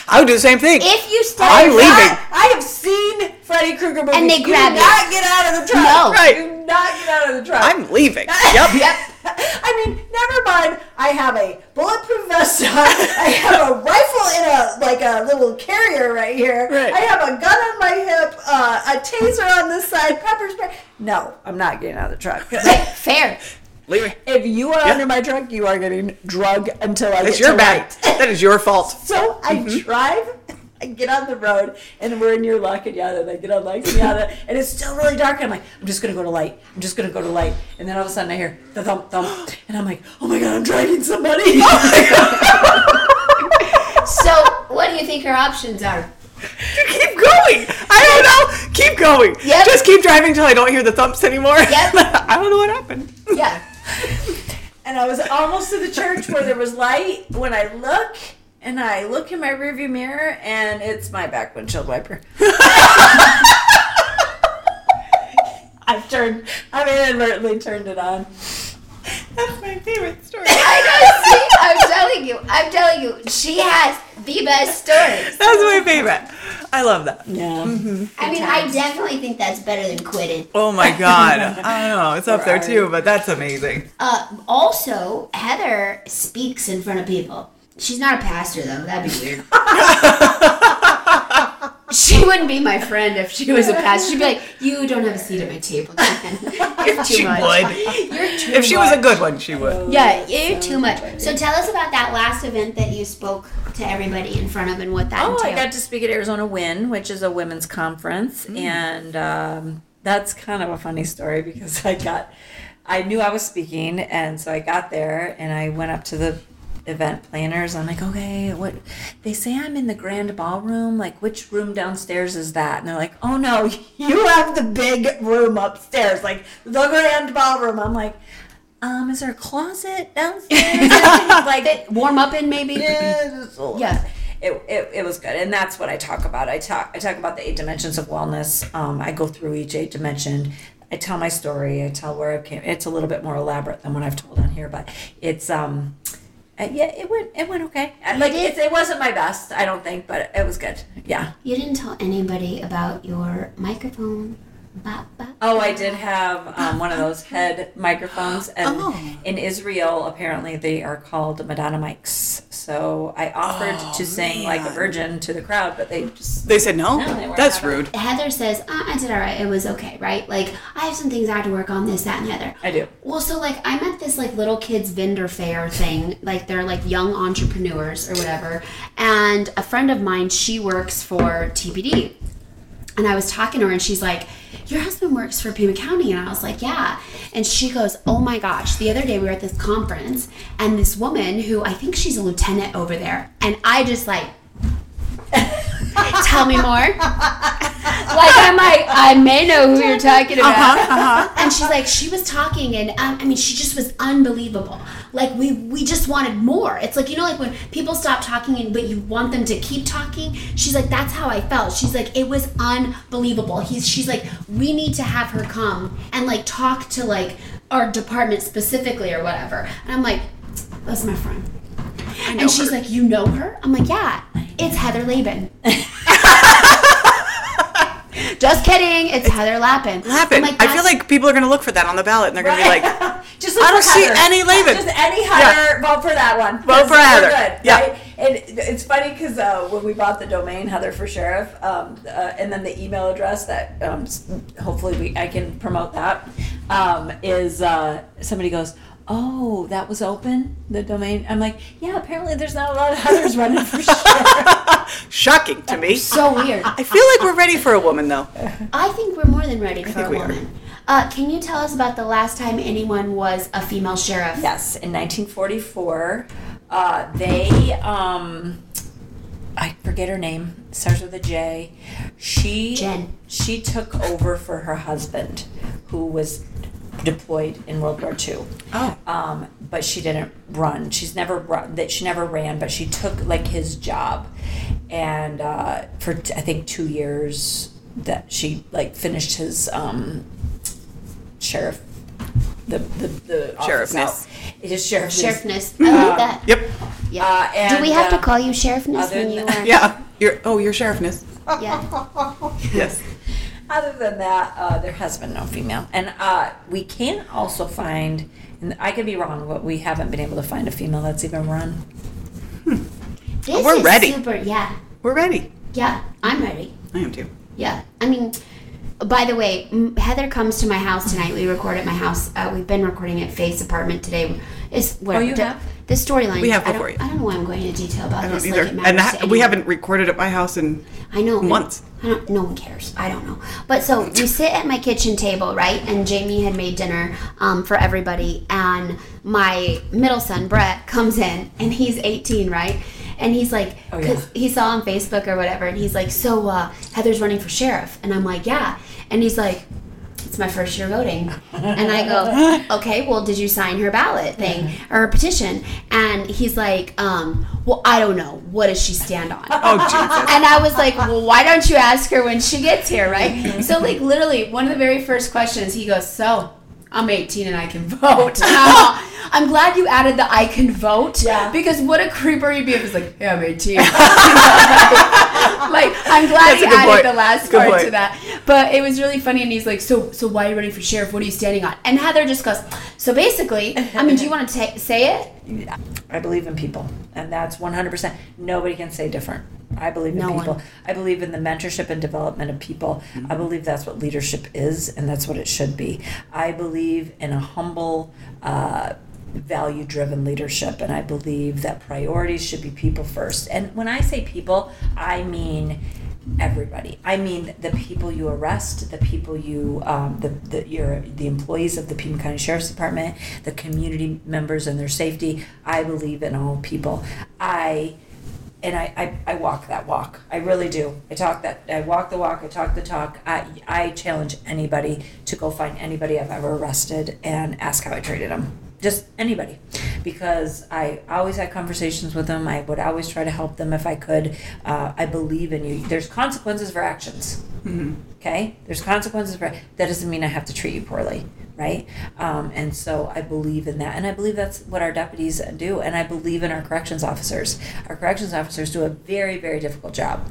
I would do the same thing. If you step I'm aside- leaving. I have seen Freddy Krueger movies. And they You do not get out of the truck. No. Right. Do not get out of the truck. I'm leaving. Yep. Yep. I mean, never mind. I have a bulletproof vest on. I have a rifle in a like a little carrier right here. Right. I have a gun on my hip, uh, a taser on this side, pepper spray. No, I'm not getting out of the truck. Right, fair. Leaving. if you are Yeah. under my truck, you are getting drug until I It's get your to bad. light. That is your fault. So I drive, I get on the road, and we're in your La Cañada, and I get on La Cañada, and it's still really dark. And I'm like, I'm just gonna go to light. I'm just gonna go to light. And then all of a sudden I hear the thump thump, and I'm like, oh my god, I'm dragging somebody. Oh so, what do you think her options are? Keep going. I don't know. Keep going. Yep. Just keep driving until I don't hear the thumps anymore. Yep. I don't know what happened. Yeah. and I was almost to the church where there was light when I look. And I look in my rearview mirror, and it's my back windshield wiper. I've turned, I've inadvertently turned it on. That's my favorite story. I know. See, I'm telling you. I'm telling you. She has the best stories. That's my favorite. I love that. Yeah. I mean, I definitely think that's better than quitting. Oh my god. I don't know. It's up there too, but that's amazing. Uh, also, Heather speaks in front of people. She's not a pastor though. That'd be weird. she wouldn't be my friend if she was a pastor. She'd be like, "You don't have a seat at my table. Jen. You're too She much. would. You're too If she was a good one, she would. Yeah, you're too much. So tell us about that last event that you spoke to everybody in front of and what that Oh, I got to speak at Arizona Win, which is a women's conference, and um, that's kind of a funny story because I got, I knew I was speaking, and so I got there and I went up to the event planners. I'm like, okay, what? They say I'm in the grand ballroom. Like, which room downstairs is that? And they're like, oh no, you have the big room upstairs, like the grand ballroom. I'm like. Um, is there a closet downstairs? like, Warm up in maybe. yeah, just a little- Yeah. It, it, it was good and that's what i talk about i talk i talk about the eight dimensions of wellness um, i go through each eight dimension i tell my story i tell where i came it's a little bit more elaborate than what i've told on here but it's um uh, yeah it went it went okay Uh, like did? it, it wasn't my best i don't think but it was good yeah You didn't tell anybody about your microphone. Ba, ba. Oh, I did have um, one of those head microphones, and Oh. in Israel, apparently they are called Madonna mics. So I offered to sing like a virgin to the crowd, but they just They said no. No, they That's having it. rude. Heather says, uh, I did all right. It was okay, right? Like, I have some things I have to work on, this, that, and the other. I do. Well, so like I'm at this like little kids vendor fair thing, like they're like young entrepreneurs or whatever. And a friend of mine, she works for TPD. And I was talking to her and she's like, Your husband works for Pima County. And I was like, Yeah. And she goes, Oh my gosh. The other day we were at this conference and this woman who I think she's a lieutenant over there. And I just like Tell me more. like I'm like, I may know who you're talking about. Uh-huh. And she's like, she was talking, and um, I mean, she just was unbelievable. Like we we just wanted more. It's like you know like when people stop talking and but you want them to keep talking. She's like that's how I felt. She's like it was unbelievable. He's she's like we need to have her come and like talk to like our department specifically or whatever. And I'm like that's my friend. And she's her. like, You know her? I'm like, Yeah, it's Heather Laban. Just kidding, it's Heather Lappin. Lappin. I'm I feel like people are gonna look for that on the ballot, and they're gonna be like, just look I don't see Heather. any Laban. Just any Heather, vote for that one. Vote for Heather. Good, Yeah. Right? And it's funny because uh, when we bought the domain Heather for Sheriff, um, uh, and then the email address that um, hopefully we I can promote that um, is uh, somebody goes. Oh, that was open, the domain. I'm like, yeah, apparently there's not a lot of others running for sheriff. shocking to me. so weird. I feel like we're ready for a woman, though. I think we're more than ready for think a we are. woman. Uh, can you tell us about the last time anyone was a female sheriff? Yes, in 1944, uh, they, um, I forget her name, starts with a J. She, Jen. she took over for her husband, who was deployed in World War II. Oh. Um, but she didn't run. She's never run. That she never ran, but she took like his job, and uh, for t- I think two years that she like finished his um, sheriff. The the the Sheriffness. out. It is sheriffness. Sheriffness. I like that. Yep. Yeah. Uh, and, Do we have uh, to call you sheriffness when you are? Yeah. You're. Oh, you're sheriffness. Yeah. Yes. Other than that, uh, there has been no female, and uh, we can also find. And I could be wrong, but we haven't been able to find a female that's even run. This We're is ready. super. Yeah. We're ready. Yeah. I'm ready. I am too. Yeah. I mean, by the way, Heather comes to my house tonight. We record at my house. Uh, we've been recording at Faith's apartment today. It's whatever. Oh, you the- have? The storyline. We have I don't- before you. I don't know why I'm going into detail about I don't Like either. it and that, we haven't recorded at my house in I know. months. I don't. No one cares. I don't know. But so we sit at my kitchen table, right? And Jamie had made dinner um, for everybody, and my middle son Brett comes in, and he's 18, right? And he's like, Oh, yeah. 'cause he saw on Facebook or whatever, and he's like, so uh, Heather's running for sheriff, and I'm like, yeah, and he's like. It's my first year voting. And I go, okay, well, did you sign her ballot thing or her petition? And he's like, um, well, I don't know. What does she stand on? Oh Jesus. And I was like, well, why don't you ask her when she gets here, right? so, like, literally, one of the very first questions, he goes, so, I'm 18 and I can vote. I'm, glad you added the I can vote. Yeah. Because what a creeper he'd be if it's like, yeah, I'm 18. Like, I'm glad That's he added point. the last Good part point. to that. But it was really funny. And he's like, so, so why are you running for sheriff? What are you standing on? And Heather just goes, so basically, I mean, do you want to ta say it? I believe in people, and that's 100%. Nobody can say different. I believe in No people. one. I believe in the mentorship and development of people. I believe that's what leadership is, and that's what it should be. I believe in a humble, uh, value driven leadership, and I believe that priorities should be people first. And when I say people, I mean everybody. I mean the people you arrest, the people you, um, the, the your the employees of the Pima County Sheriff's Department, the community members and their safety. I believe in all people. I and I, I, I walk that walk. I really do. I talk that. I walk the walk. I talk the talk. I, I challenge anybody to go find anybody I've ever arrested and ask how I treated them. Just anybody, because I always had conversations with them. I would always try to help them if I could. Uh, I believe in you. There's consequences for actions. Okay, there's consequences for that. Doesn't mean I have to treat you poorly, right? Um, and so I believe in that, and I believe that's what our deputies do, and I believe in our corrections officers. Our corrections officers do a very, very difficult job.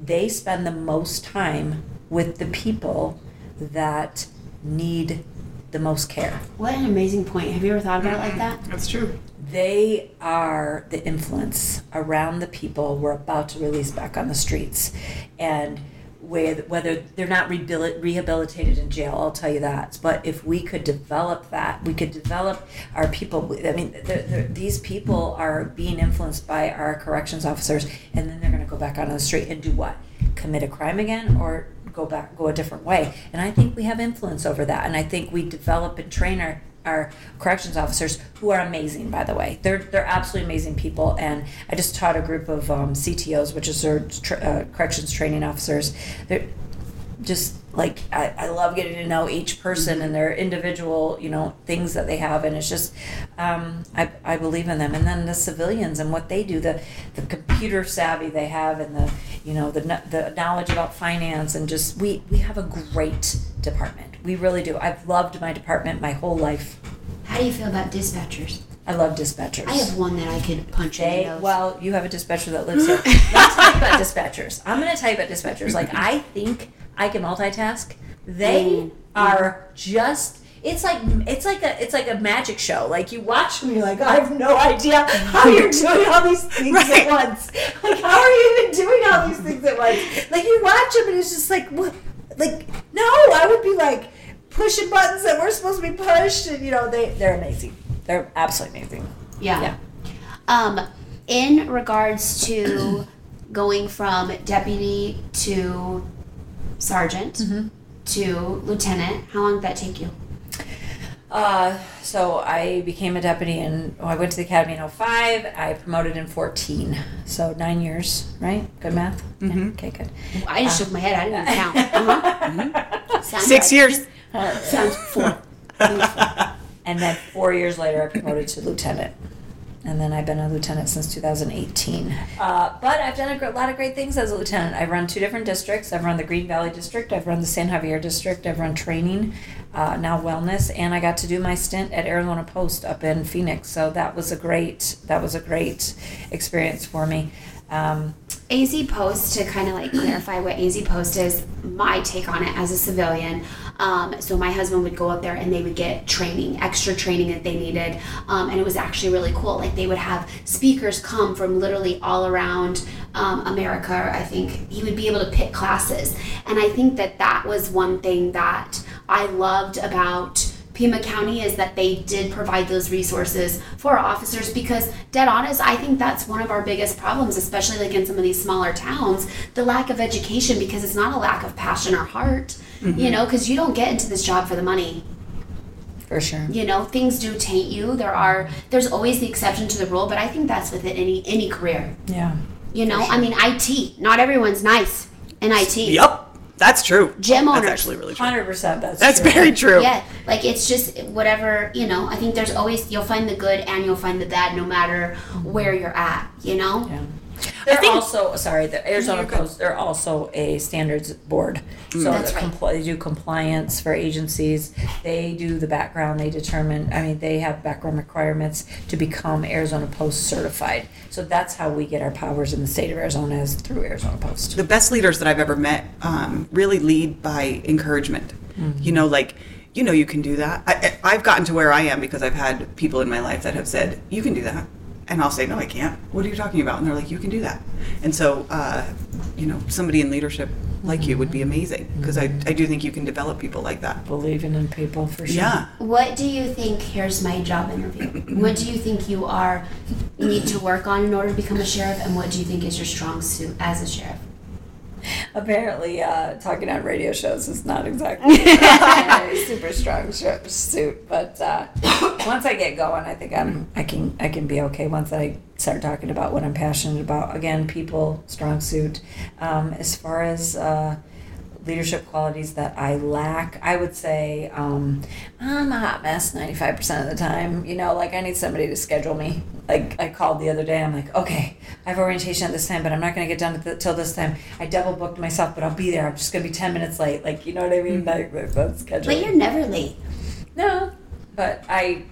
They spend the most time with the people that need the most care. What an amazing point. Have you ever thought about it like that? That's true. They are the influence around the people we're about to release back on the streets. And where, whether they're not rehabilitated in jail, I'll tell you that. But if we could develop that, we could develop our people. I mean, they're, they're, these people are being influenced by our corrections officers, and then they're going to go back out on the street and do what? Commit a crime again or go back, go a different way. And I think we have influence over that. And I think we develop and train our our corrections officers who are amazing by the way they're they're absolutely amazing people and i just taught a group of um, ctos which is their tra- uh, corrections training officers they're just like I, I love getting to know each person and their individual you know things that they have and it's just um, I, I believe in them and then the civilians and what they do the the computer savvy they have and the you know the the knowledge about finance and just we we have a great department we really do I've loved my department my whole life How do you feel about dispatchers? I love dispatchers I have one that I could punch in the nose. well, you have a dispatcher that lives here. Let me tell you about dispatchers. I'm going to tell you about dispatchers. Like, I think I can multitask. They Mm. are just. It's like it's like a it's like a magic show. Like you watch them, you're like, I have no idea how you're doing all these things Right. at once. Like, how are you even doing all these things at once? Like you watch them, and it's just like, what? Like, no, I would be like pushing buttons that weren't supposed to be pushed, and you know, they they're amazing. They're absolutely amazing. yeah. Yeah. Um, in regards to going from deputy to sergeant Mm-hmm. to lieutenant, how long did that take you? Uh, so I became a deputy and oh, I went to the academy in 05. I promoted in 14. So nine years, right? Good math? Yeah, okay, good. I just shook my head. I didn't even count. Uh-huh. Sounds Six right. years. Sounds four. And then four years later, I promoted to lieutenant. And then I've been a lieutenant since 2018. Uh, but I've done a lot of great things as a lieutenant. I've run two different districts. I've run the Green Valley District. I've run the San Xavier District. I've run training, uh, now wellness, and I got to do my stint at Arizona Post up in Phoenix. So that was a great that was a great experience for me. Um, AZ Post, to kind of like clarify what AZ Post is, my take on it as a civilian. Um, so my husband would go up there and they would get training, extra training that they needed, um, and it was actually really cool. Like they would have speakers come from literally all around um, America. I think he would be able to pick classes, and I think that that was one thing that I loved about. Pima County is that they did provide those resources for our officers because dead honest, I think that's one of our biggest problems, especially like in some of these smaller towns, the lack of education because it's not a lack of passion or heart, you mm-hmm. know, because you don't get into this job for the money. for sure. You know, things do taint you. There are there's always the exception to the rule, but I think that's within any any career. Yeah. You know, I mean IT, not everyone's nice in IT. Yup. That's true. Gym That's actually really true. 100% that's That's true. very true. Yeah, like it's just whatever, you know, I think there's always, you'll find the good and you'll find the bad no matter where you're at, you know? Yeah. They're think- also sorry. The Arizona Post. They're also a standards board, so That's the right. compli- they do compliance for agencies. They do the background. They determine. I mean, they have background requirements to become Arizona Post certified. So that's how we get our powers in the state of Arizona is through Arizona Post. the best leaders that I've ever met um, really lead by encouragement. You know, like, you know, you can do that. I- I've gotten to where I am because I've had people in my life that have said, you can do that. And I'll say, no, I can't. What are you talking about? And they're like, you can do that. And so, uh, you know, somebody in leadership like you would be amazing because I, I do think you can develop people like that. Believing in people for sure. Yeah. What do you think, here's my job interview, what do you think you are, need to work on in order to become a sheriff, and what do you think is your strong suit as a sheriff? Apparently, uh, talking on radio shows is not exactly a super strong suit. But uh, once I get going, I think I'm I can I can be okay. Once I start talking about what I'm passionate about, again, people, strong suit. Um, as far as uh, leadership qualities that I lack, I would say um, I'm a hot mess 95% of the time. You know, like I need somebody to schedule me. Like I called the other day, I'm like, okay, I have orientation at this time, but I'm not going to get done till this time. I double booked myself, but I'll be there. I'm just going to be 10 minutes late. Like, you know what I mean? Like, like that's scheduling. But you're never late. No, but I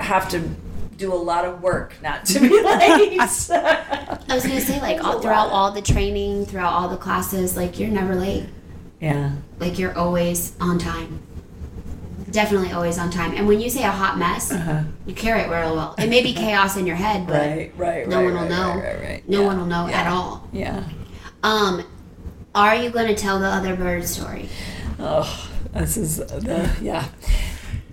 have to do a lot of work not to be late. I was gonna say, like, all, throughout all the training, throughout all the classes, like, you're never late. Yeah. Like, you're always on time. Definitely always on time. And when you say a hot mess, Uh-huh. you carry it real well. It may be chaos in your head, but Right, right, no right, one will right, know. Right, right, right. no Yeah, one will know yeah, at all. Yeah. Um, are you going to tell the other bird story? Oh, this is the yeah.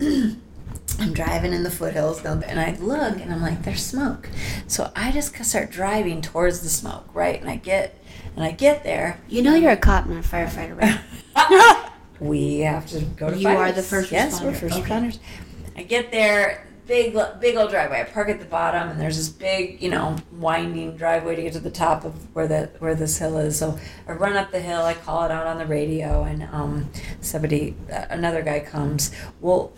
I'm driving in the foothills, and I look and I'm like, "There's smoke," so I just start driving towards the smoke, right? And I get, and I get there. You know you're a cop, not a firefighter, right? We have to go to You are the first Yes, we're responder. first Okay. responders. I get there. big, big old driveway. I park at the bottom, and there's this big, you know, winding driveway to get to the top of where the where this hill is. So I run up the hill. I call it out on the radio, and um, somebody, uh, another guy comes. Well,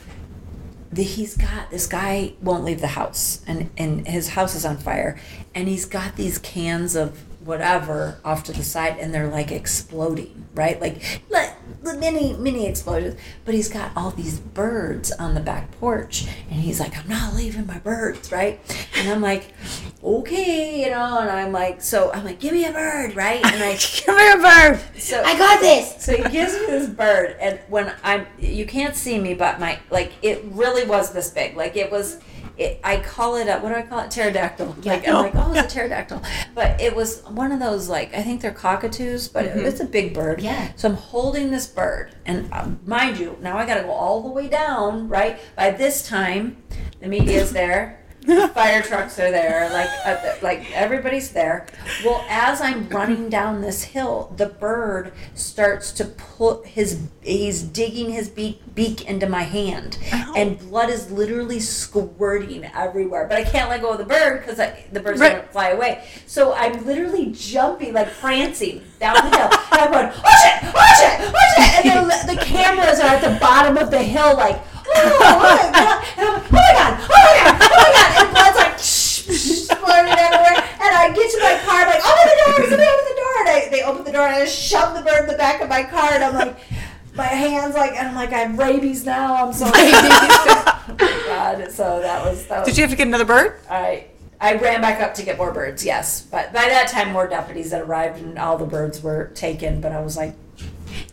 the, he's got this guy won't leave the house, and and his house is on fire, and he's got these cans of whatever off to the side, and they're like exploding, right? Like, like the mini mini explosions. But he's got all these birds on the back porch, and he's like, I'm not leaving my birds, right? And I'm like, okay, you know, and I'm like, so I'm like, give me a bird, right? And I Give me a bird. so I got this. so he gives me this bird, and when I'm, you can't see me, but my like it really was this big. Like it was, it, I call it a what do I call it? Pterodactyl. Like I'm like, oh, it's a pterodactyl, but it was one of those like I think they're cockatoos, but it's a big bird. Yeah. So I'm holding this bird, and um, mind you, now I got to go all the way down. Right by this time, the media's there. Fire trucks are there, like uh, like everybody's there. Well, as I'm running down this hill, the bird starts to put his he's digging his beak beak into my hand, and blood is literally squirting everywhere. But I can't let go of the bird because the bird's Right. gonna fly away. So I'm literally jumping, like prancing down the hill, and I'm going, watch it, watch it, watch it, and the, the cameras are at the bottom of the hill, like. Oh, my God. Oh my god, oh my god, oh my god, and blood's like squirting everywhere. And I get to my car, I'm like, open the door, somebody open the door. And I, they open the door, and I just shove the bird in the back of my car, and I'm like, my hands like, and I'm like, I have rabies now. I'm so. oh my god. So that was that was. Did you have to get another bird? I I ran back up to get more birds. Yes, but by that time, more deputies had arrived, and all the birds were taken. But I was like,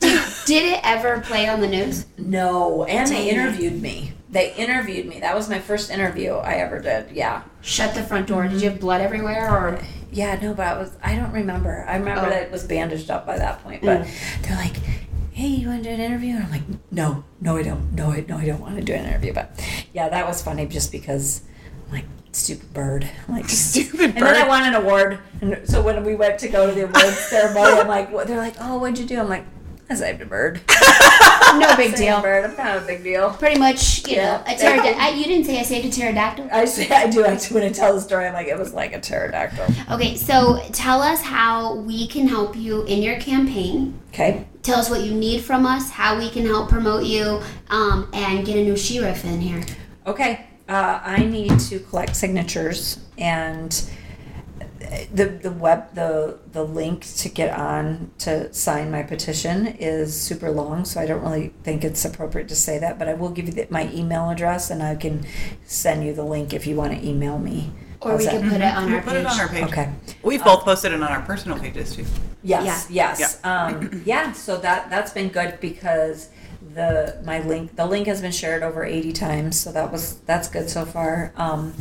Did it ever play on the news? no. And they Dang it. interviewed me. They interviewed me. That was my first interview I ever did. Yeah. Shut the front door. Did you have blood everywhere or? Yeah, no, but I was I don't remember. I remember Oh. that it was bandaged up by that point. But Mm. they're like, Hey, you want to do an interview? And I'm like, No, no, I don't. No, I no, I don't want to do an interview. But yeah, that was funny just because I'm like stupid bird. I'm like Stupid bird. And then I won an award. And so when we went to go to the award ceremony, I'm like, what? they're like, Oh, what'd you do? I'm like, I saved a bird. No big Saved a deal. bird. I'm not a big deal. Pretty much, you Yeah. know, a pterodactyl. You didn't say I saved a pterodactyl. I say I do. I do when I tell the story. I'm like, it was like a pterodactyl. Okay, so tell us how we can help you in your campaign. Okay. Tell us what you need from us, how we can help promote you, um, and get a new sheriff in here. Okay, uh, I need to collect signatures and the the web the the link to get on to sign my petition is super long, so I don't really think it's appropriate to say that. But I will give you the, my email address, and I can send you the link if you want to email me. Or How's we that? can put it on We'll our put page. it on our page. Okay. We've both posted it on our personal pages too. Yes, yes. Um, yeah, so that that's been good because the my link the link has been shared over 80 times, so that was that's good so far. Um,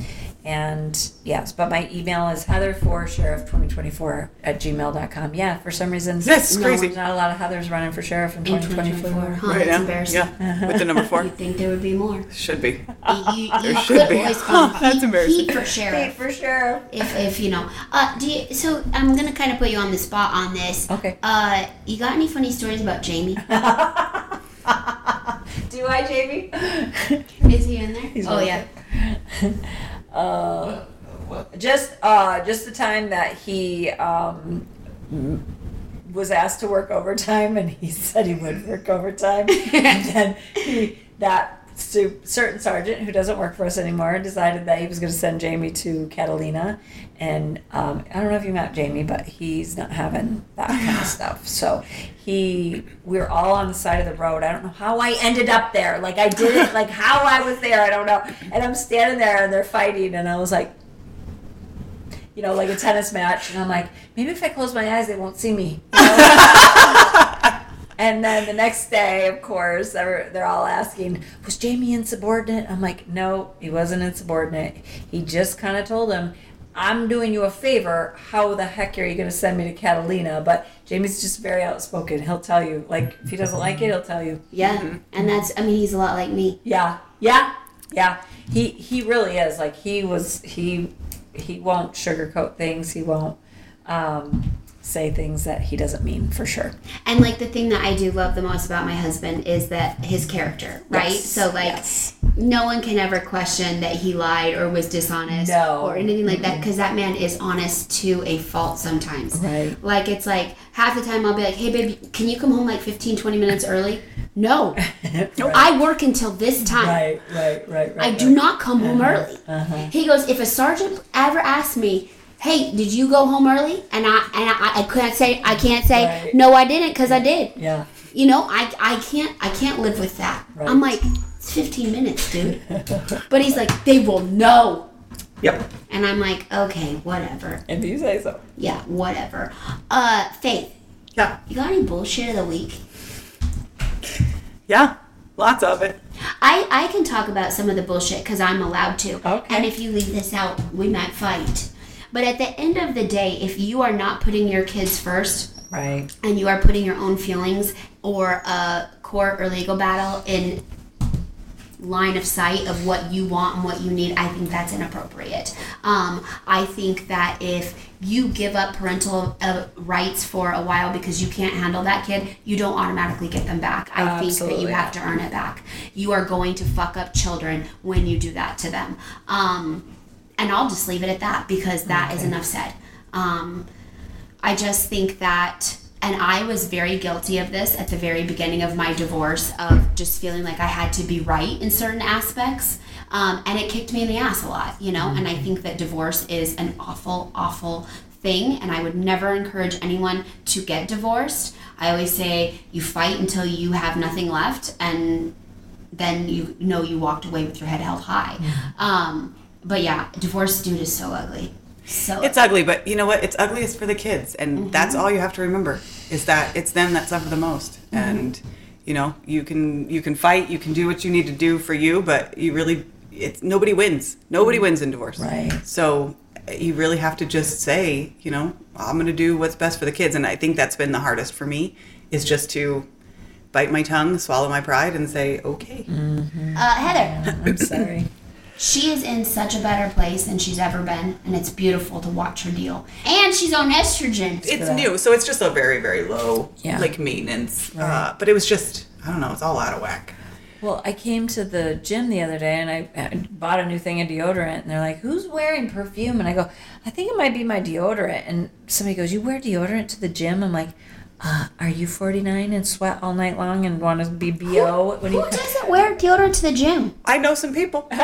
and yes, but my email is heather for sheriff 2024 at gmail.com. Yeah, for some reason That's no, crazy. not a lot of Heathers running for sheriff in In 2024. 2024. Huh, Right that's embarrassing. Yeah. With the number four. You'd think there would be more. Should be. You, you, you There could should be. always call That's Pete- embarrassing. Pete for Hey, sheriff. for sheriff. If, if you know. Uh, do you, so I'm gonna kind of put you on the spot on this. Okay. Uh, you got any funny stories about Jamie? Do I, Jamie? Is he in there? He's oh yeah. Uh, just uh, just the time that he um, was asked to work overtime, and he said he would work overtime, and then he, that certain sergeant who doesn't work for us anymore decided that he was going to send Jamie to Catalina, and um, I don't know if you met Jamie, but he's not having that kind of stuff. So he, we're all on the side of the road. I don't know how I ended up there. Like I did it, like how I was there. I don't know. And I'm standing there, and they're fighting, and I was like you know, like a tennis match, and I'm like, maybe if I close my eyes, they won't see me. you know? and then the next day, of course, they're, they're all asking, was Jamie insubordinate? I'm like, no, he wasn't insubordinate. He just kind of told him, I'm doing you a favor. How the heck are you going to send me to Catalina? But Jamie's just very outspoken. He'll tell you, like, if he doesn't like it, he'll tell you. Yeah. And that's. I mean, he's a lot like me. Yeah, yeah, yeah. He he really is. Like he was he he won't sugarcoat things. He won't um, say things that he doesn't mean for sure. And like the thing that I do love the most about my husband is that his character, right? Yes, So like yes. no one can ever question that he lied or was dishonest No. or anything like that because that man is honest to a fault sometimes. Right. Like it's like half the time I'll be like, "Hey baby, can you come home like 15 20 minutes early?" No. no, I work until this time. Right, right, right, right. I do not come home early. Uh-huh. He goes, if a sergeant ever asks me, "Hey, did you go home early?" and I and I, I can't say I can't say Right. no, I didn't because I did. Yeah. You know, I I can't I can't live with that. Right. I'm like, it's 15 minutes, dude. but he's like, they will know, Yep. and I'm like, okay, whatever. If you say so. Yeah, whatever. Uh, Faith, Yeah. you got any bullshit of the week? Yeah. Lots of it. I, I can talk about some of the bullshit because I'm allowed to. Okay. And if you leave this out, we might fight. But at the end of the day, if you are not putting your kids first Right. and you are putting your own feelings or a court or legal battle in line of sight of what you want and what you need, I think that's inappropriate. Um, I think that if you give up parental uh, rights for a while because you can't handle that kid, you don't automatically get them back. I think that you have to earn it back. You are going to fuck up children when you do that to them. Um, and I'll just leave it at that because that is enough said. Um, I just think that, and I was very guilty of this at the very beginning of my divorce, of just feeling like I had to be right in certain aspects. Um, and it kicked me in the ass a lot, you know? And I think that divorce is an awful, awful thing. And I would never encourage anyone to get divorced. I always say you fight until you have nothing left, and then you know you walked away with your head held high. Um, but yeah, divorce, dude, is so ugly. So It's ugly, but you know what? It's ugliest for the kids, and mm-hmm. that's all you have to remember is that it's them that suffer the most. Mm-hmm. And you know, you can you can fight, you can do what you need to do for you, but you really it's nobody wins. Nobody mm-hmm. wins in divorce. Right. So eh, you really have to just say, you know, I'm going to do what's best for the kids, and I think that's been the hardest for me is just to bite my tongue, swallow my pride, and say, okay. uh, Heather. I'm sorry. She is in such a better place than she's ever been, and it's beautiful to watch her deal. And she's on estrogen. It's new, so it's just a very, very low, Yeah. like maintenance. Uh, but it was just, I don't know, it's all out of whack. Well, I came to the gym the other day and I I bought a new thing of deodorant, and they're like, "Who's wearing perfume?" And I go, "I think it might be my deodorant." And somebody goes, "You wear deodorant to the gym?" I'm like, uh, "Are you 49 and sweat all night long and want to be bo when you?" Who doesn't wear deodorant to the gym? I know some people.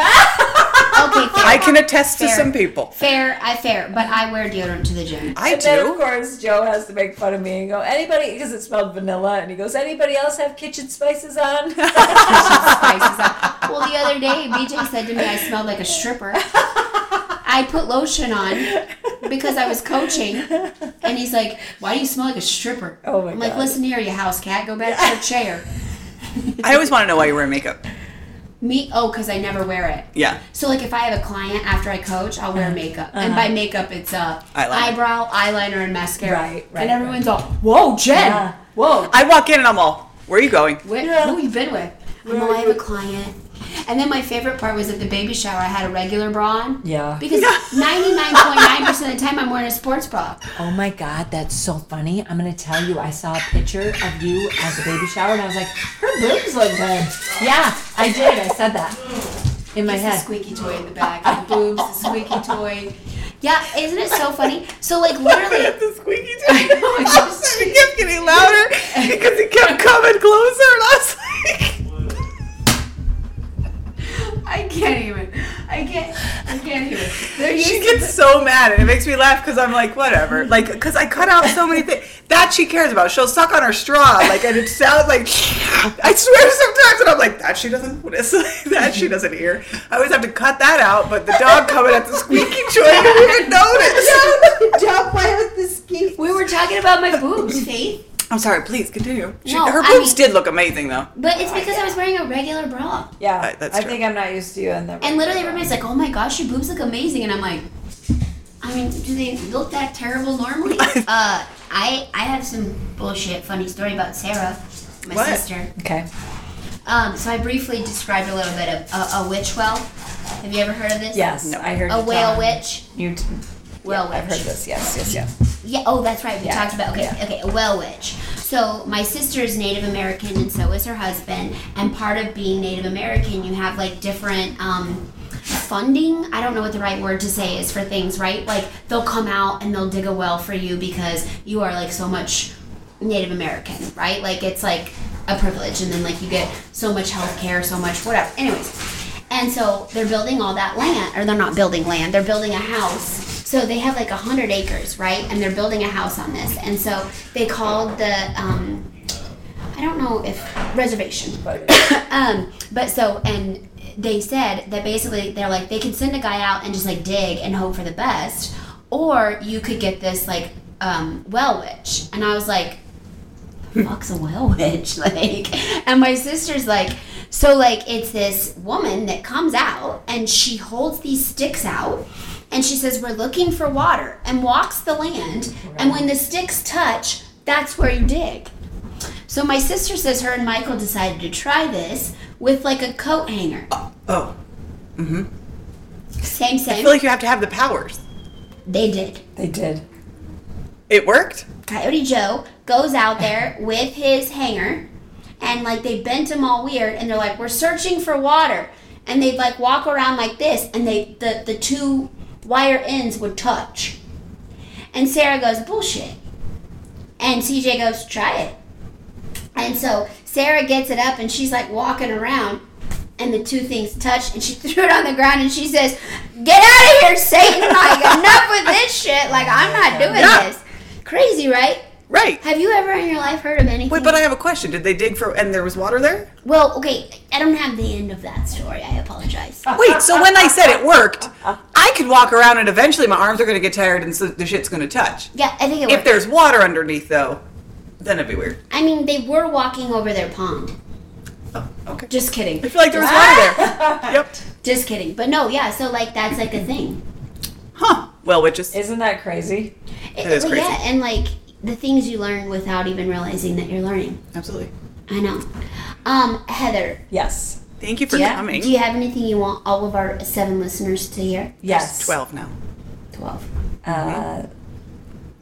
Okay, fair. I can attest to some people. fair, I fair, but I wear deodorant to the gym. I And then of course Joe has to make fun of me and go, "Anybody?" Because it smelled vanilla, and he goes, "Anybody else have kitchen spices on?" Spices up. Well, the other day, BJ said to me I smelled like a stripper. I put lotion on because I was coaching, and he's like, "Why do you smell like a stripper?" Oh my I'm like, "Listen here, you house cat. Go back to your chair." I always want to know why you're wearing makeup. Me? Oh, because I never wear it. Yeah. So like if I have a client after I coach, I'll wear makeup, and by makeup it's uh Eyeliner. eyebrow, eyeliner, and mascara. Right, right, And everyone's all, "Whoa, Jen! Yeah. Whoa, I walk in and I'm all, where are you going? where, Yeah. who you been with?" I'm all, "I have a client." And then my favorite part was at the baby shower. I had a regular bra on. Yeah. Because 99.9% of the time I'm wearing a sports bra. Oh my god, that's so funny. I'm gonna tell you, I saw a picture of you at the baby shower and I was like, her boobs look good. Yeah, I did. I said that in my It's the head. squeaky toy in the back. The boobs, the squeaky toy. Yeah, isn't it so funny? So like literally, the squeaky toy. I just- it kept getting louder because he kept coming closer, and I was like, I can't even. I can't. I can't even. There she used to gets so mad, and it makes me laugh because I'm like, whatever, like, because I cut out so many things that she cares about. She'll suck on her straw, like, and it sounds like, I swear sometimes, and I'm like, that she doesn't notice, that she doesn't hear. I always have to cut that out, but the dog coming at the squeaky toy, I didn't even notice. Don't play with the ski. We were talking about my boobs, Faith. I'm sorry, please continue. She, No, her I boobs mean- did look amazing, though. But it's because I was wearing a regular bra. Yeah, Right, that's I true. think I'm not used to you in the. And literally everybody's like, oh my gosh, your boobs look amazing. And I'm like, I mean, do they look that terrible normally? uh, I, I have some bullshit funny story about Sarah, my What? sister. Okay. Um, so I briefly described a little bit of a, a witch well. Have you ever heard of this? Yes, No. I heard A whale witch. You. Well I've heard this. Yes, yes, yes. Yeah. Oh, that's right. We Yeah, talked about. Okay. yeah. Okay. A well witch. So So my sister is Native American, and so is her husband. And part of being Native American, you have like different um, funding. I don't know what the right word to say is for things, right? Like they'll come out and they'll dig a well for you because you are like so much Native American, right? Like it's like a privilege, and then like you get so much health care, so much whatever. Anyways, and so they're building all that land, or they're not building land, they're building a house. So they have like a hundred acres, right? And they're building a house on this. And so they called the um, I don't know if reservation, um, but so and they said that basically they're like they can send a guy out and just like dig and hope for the best, or you could get this like um, well witch. And I was like, fuck's a well witch like and my sister's like so like it's this woman that comes out and she holds these sticks out and she says we're looking for water and walks the land and when the sticks touch that's where you dig so my sister says her and michael decided to try this with like a coat hanger Oh, oh. Mm hmm. same same. I feel like you have to have the powers. they did They did. It worked. Coyote Joe goes out there with his hanger and like they bent him all weird and they're like, We're searching for water and they'd like walk around like this and they the, the two wire ends would touch. And Sarah goes, Bullshit. And CJ goes, Try it. And so Sarah gets it up and she's like walking around and the two things touch and she threw it on the ground and she says, Get out of here, Satan! Like enough with this shit. Like I'm oh not doing Yeah. this. Crazy, right? Right. Have you ever in your life heard of anything? Wait, but I have a question. Did they dig for and there was water there? well, okay, I don't have the end of that story. I apologize. Wait, so when I said it worked, I could walk around and eventually my arms are going to get tired and so the shit's going to touch. Yeah, I think it If there's water underneath though, then it'd be weird. I mean, they were walking over their pond. Oh, okay. Just kidding. I feel like there was water there. Yep. Just kidding. But no, yeah. So like that's like a thing. Huh. Well, witches. Isn't that crazy? It- That is but crazy. Yeah, and like the things you learn without even realizing that you're learning. Absolutely. I know. Um, Heather, Yes. Thank you for Yeah. coming. do you have anything you want all of our seven listeners to hear? Yes. 12 now. Twelve. Uh,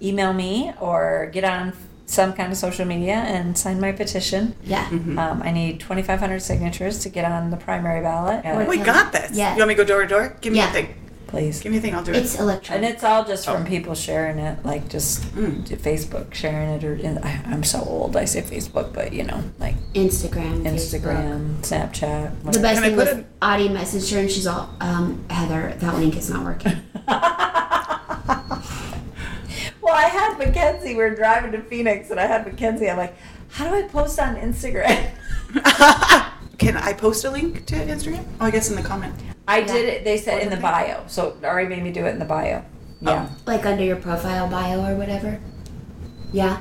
email me or get on some kind of social media and sign my petition. Yeah. Mm-hmm. Um, I need 2,500 signatures to get on the primary ballot. What- We got this. Yeah. You want me to go door to door? Give me Yeah. a thing. Please. Give me a thing. I'll do it. It's electronic. And it's all just from Oh. people sharing it, like just Mm. to Facebook sharing it, or in, I, I'm so old. I say Facebook, but you know, like Instagram. Facebook. Instagram, Snapchat. The whatever. best Can I thing put was it- Audie messaged her and she's all, um, Heather, that link is not working. Well, I had Mackenzie. We were driving to Phoenix, and I had Mackenzie. I'm like, how do I post on Instagram? Can I post a link to Instagram? Oh, I guess in the comment. I Yeah. did it. They said in the bio, so Ari made me do it in the bio. Oh. Yeah. like under your profile bio or whatever. Yeah.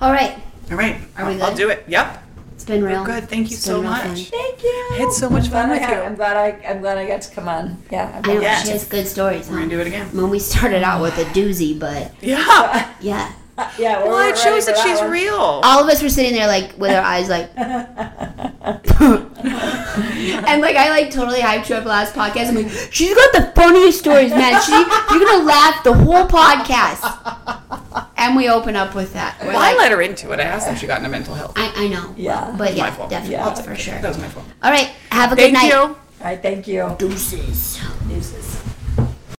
All right. All right. Are we I'll, I'll do it. Yep. It's been real. good. Thank you so much. fun. Thank you. I had so much I'm fun I with had- you. I'm glad I. I'm glad I got to come on. Yeah. I'm I know Yeah. she has good stories. We're Huh? going to do it again. When we started out with a doozy, but Yeah. yeah, Yeah. we Well, it shows ready that she's one. real. all of us were sitting there like with our eyes like, and like I like totally hyped you up last podcast. I'm like, she's got the funniest stories, man. She, you're gonna laugh the whole podcast. And we open up with that. We're Well, I let her into it. I asked if she got into mental health. I, I know. Yeah. But my yeah, fault. definitely Yeah. for sure. That was my fault. All right. Have a good Thank night. you. All right. Thank you. Deuces. Deuces.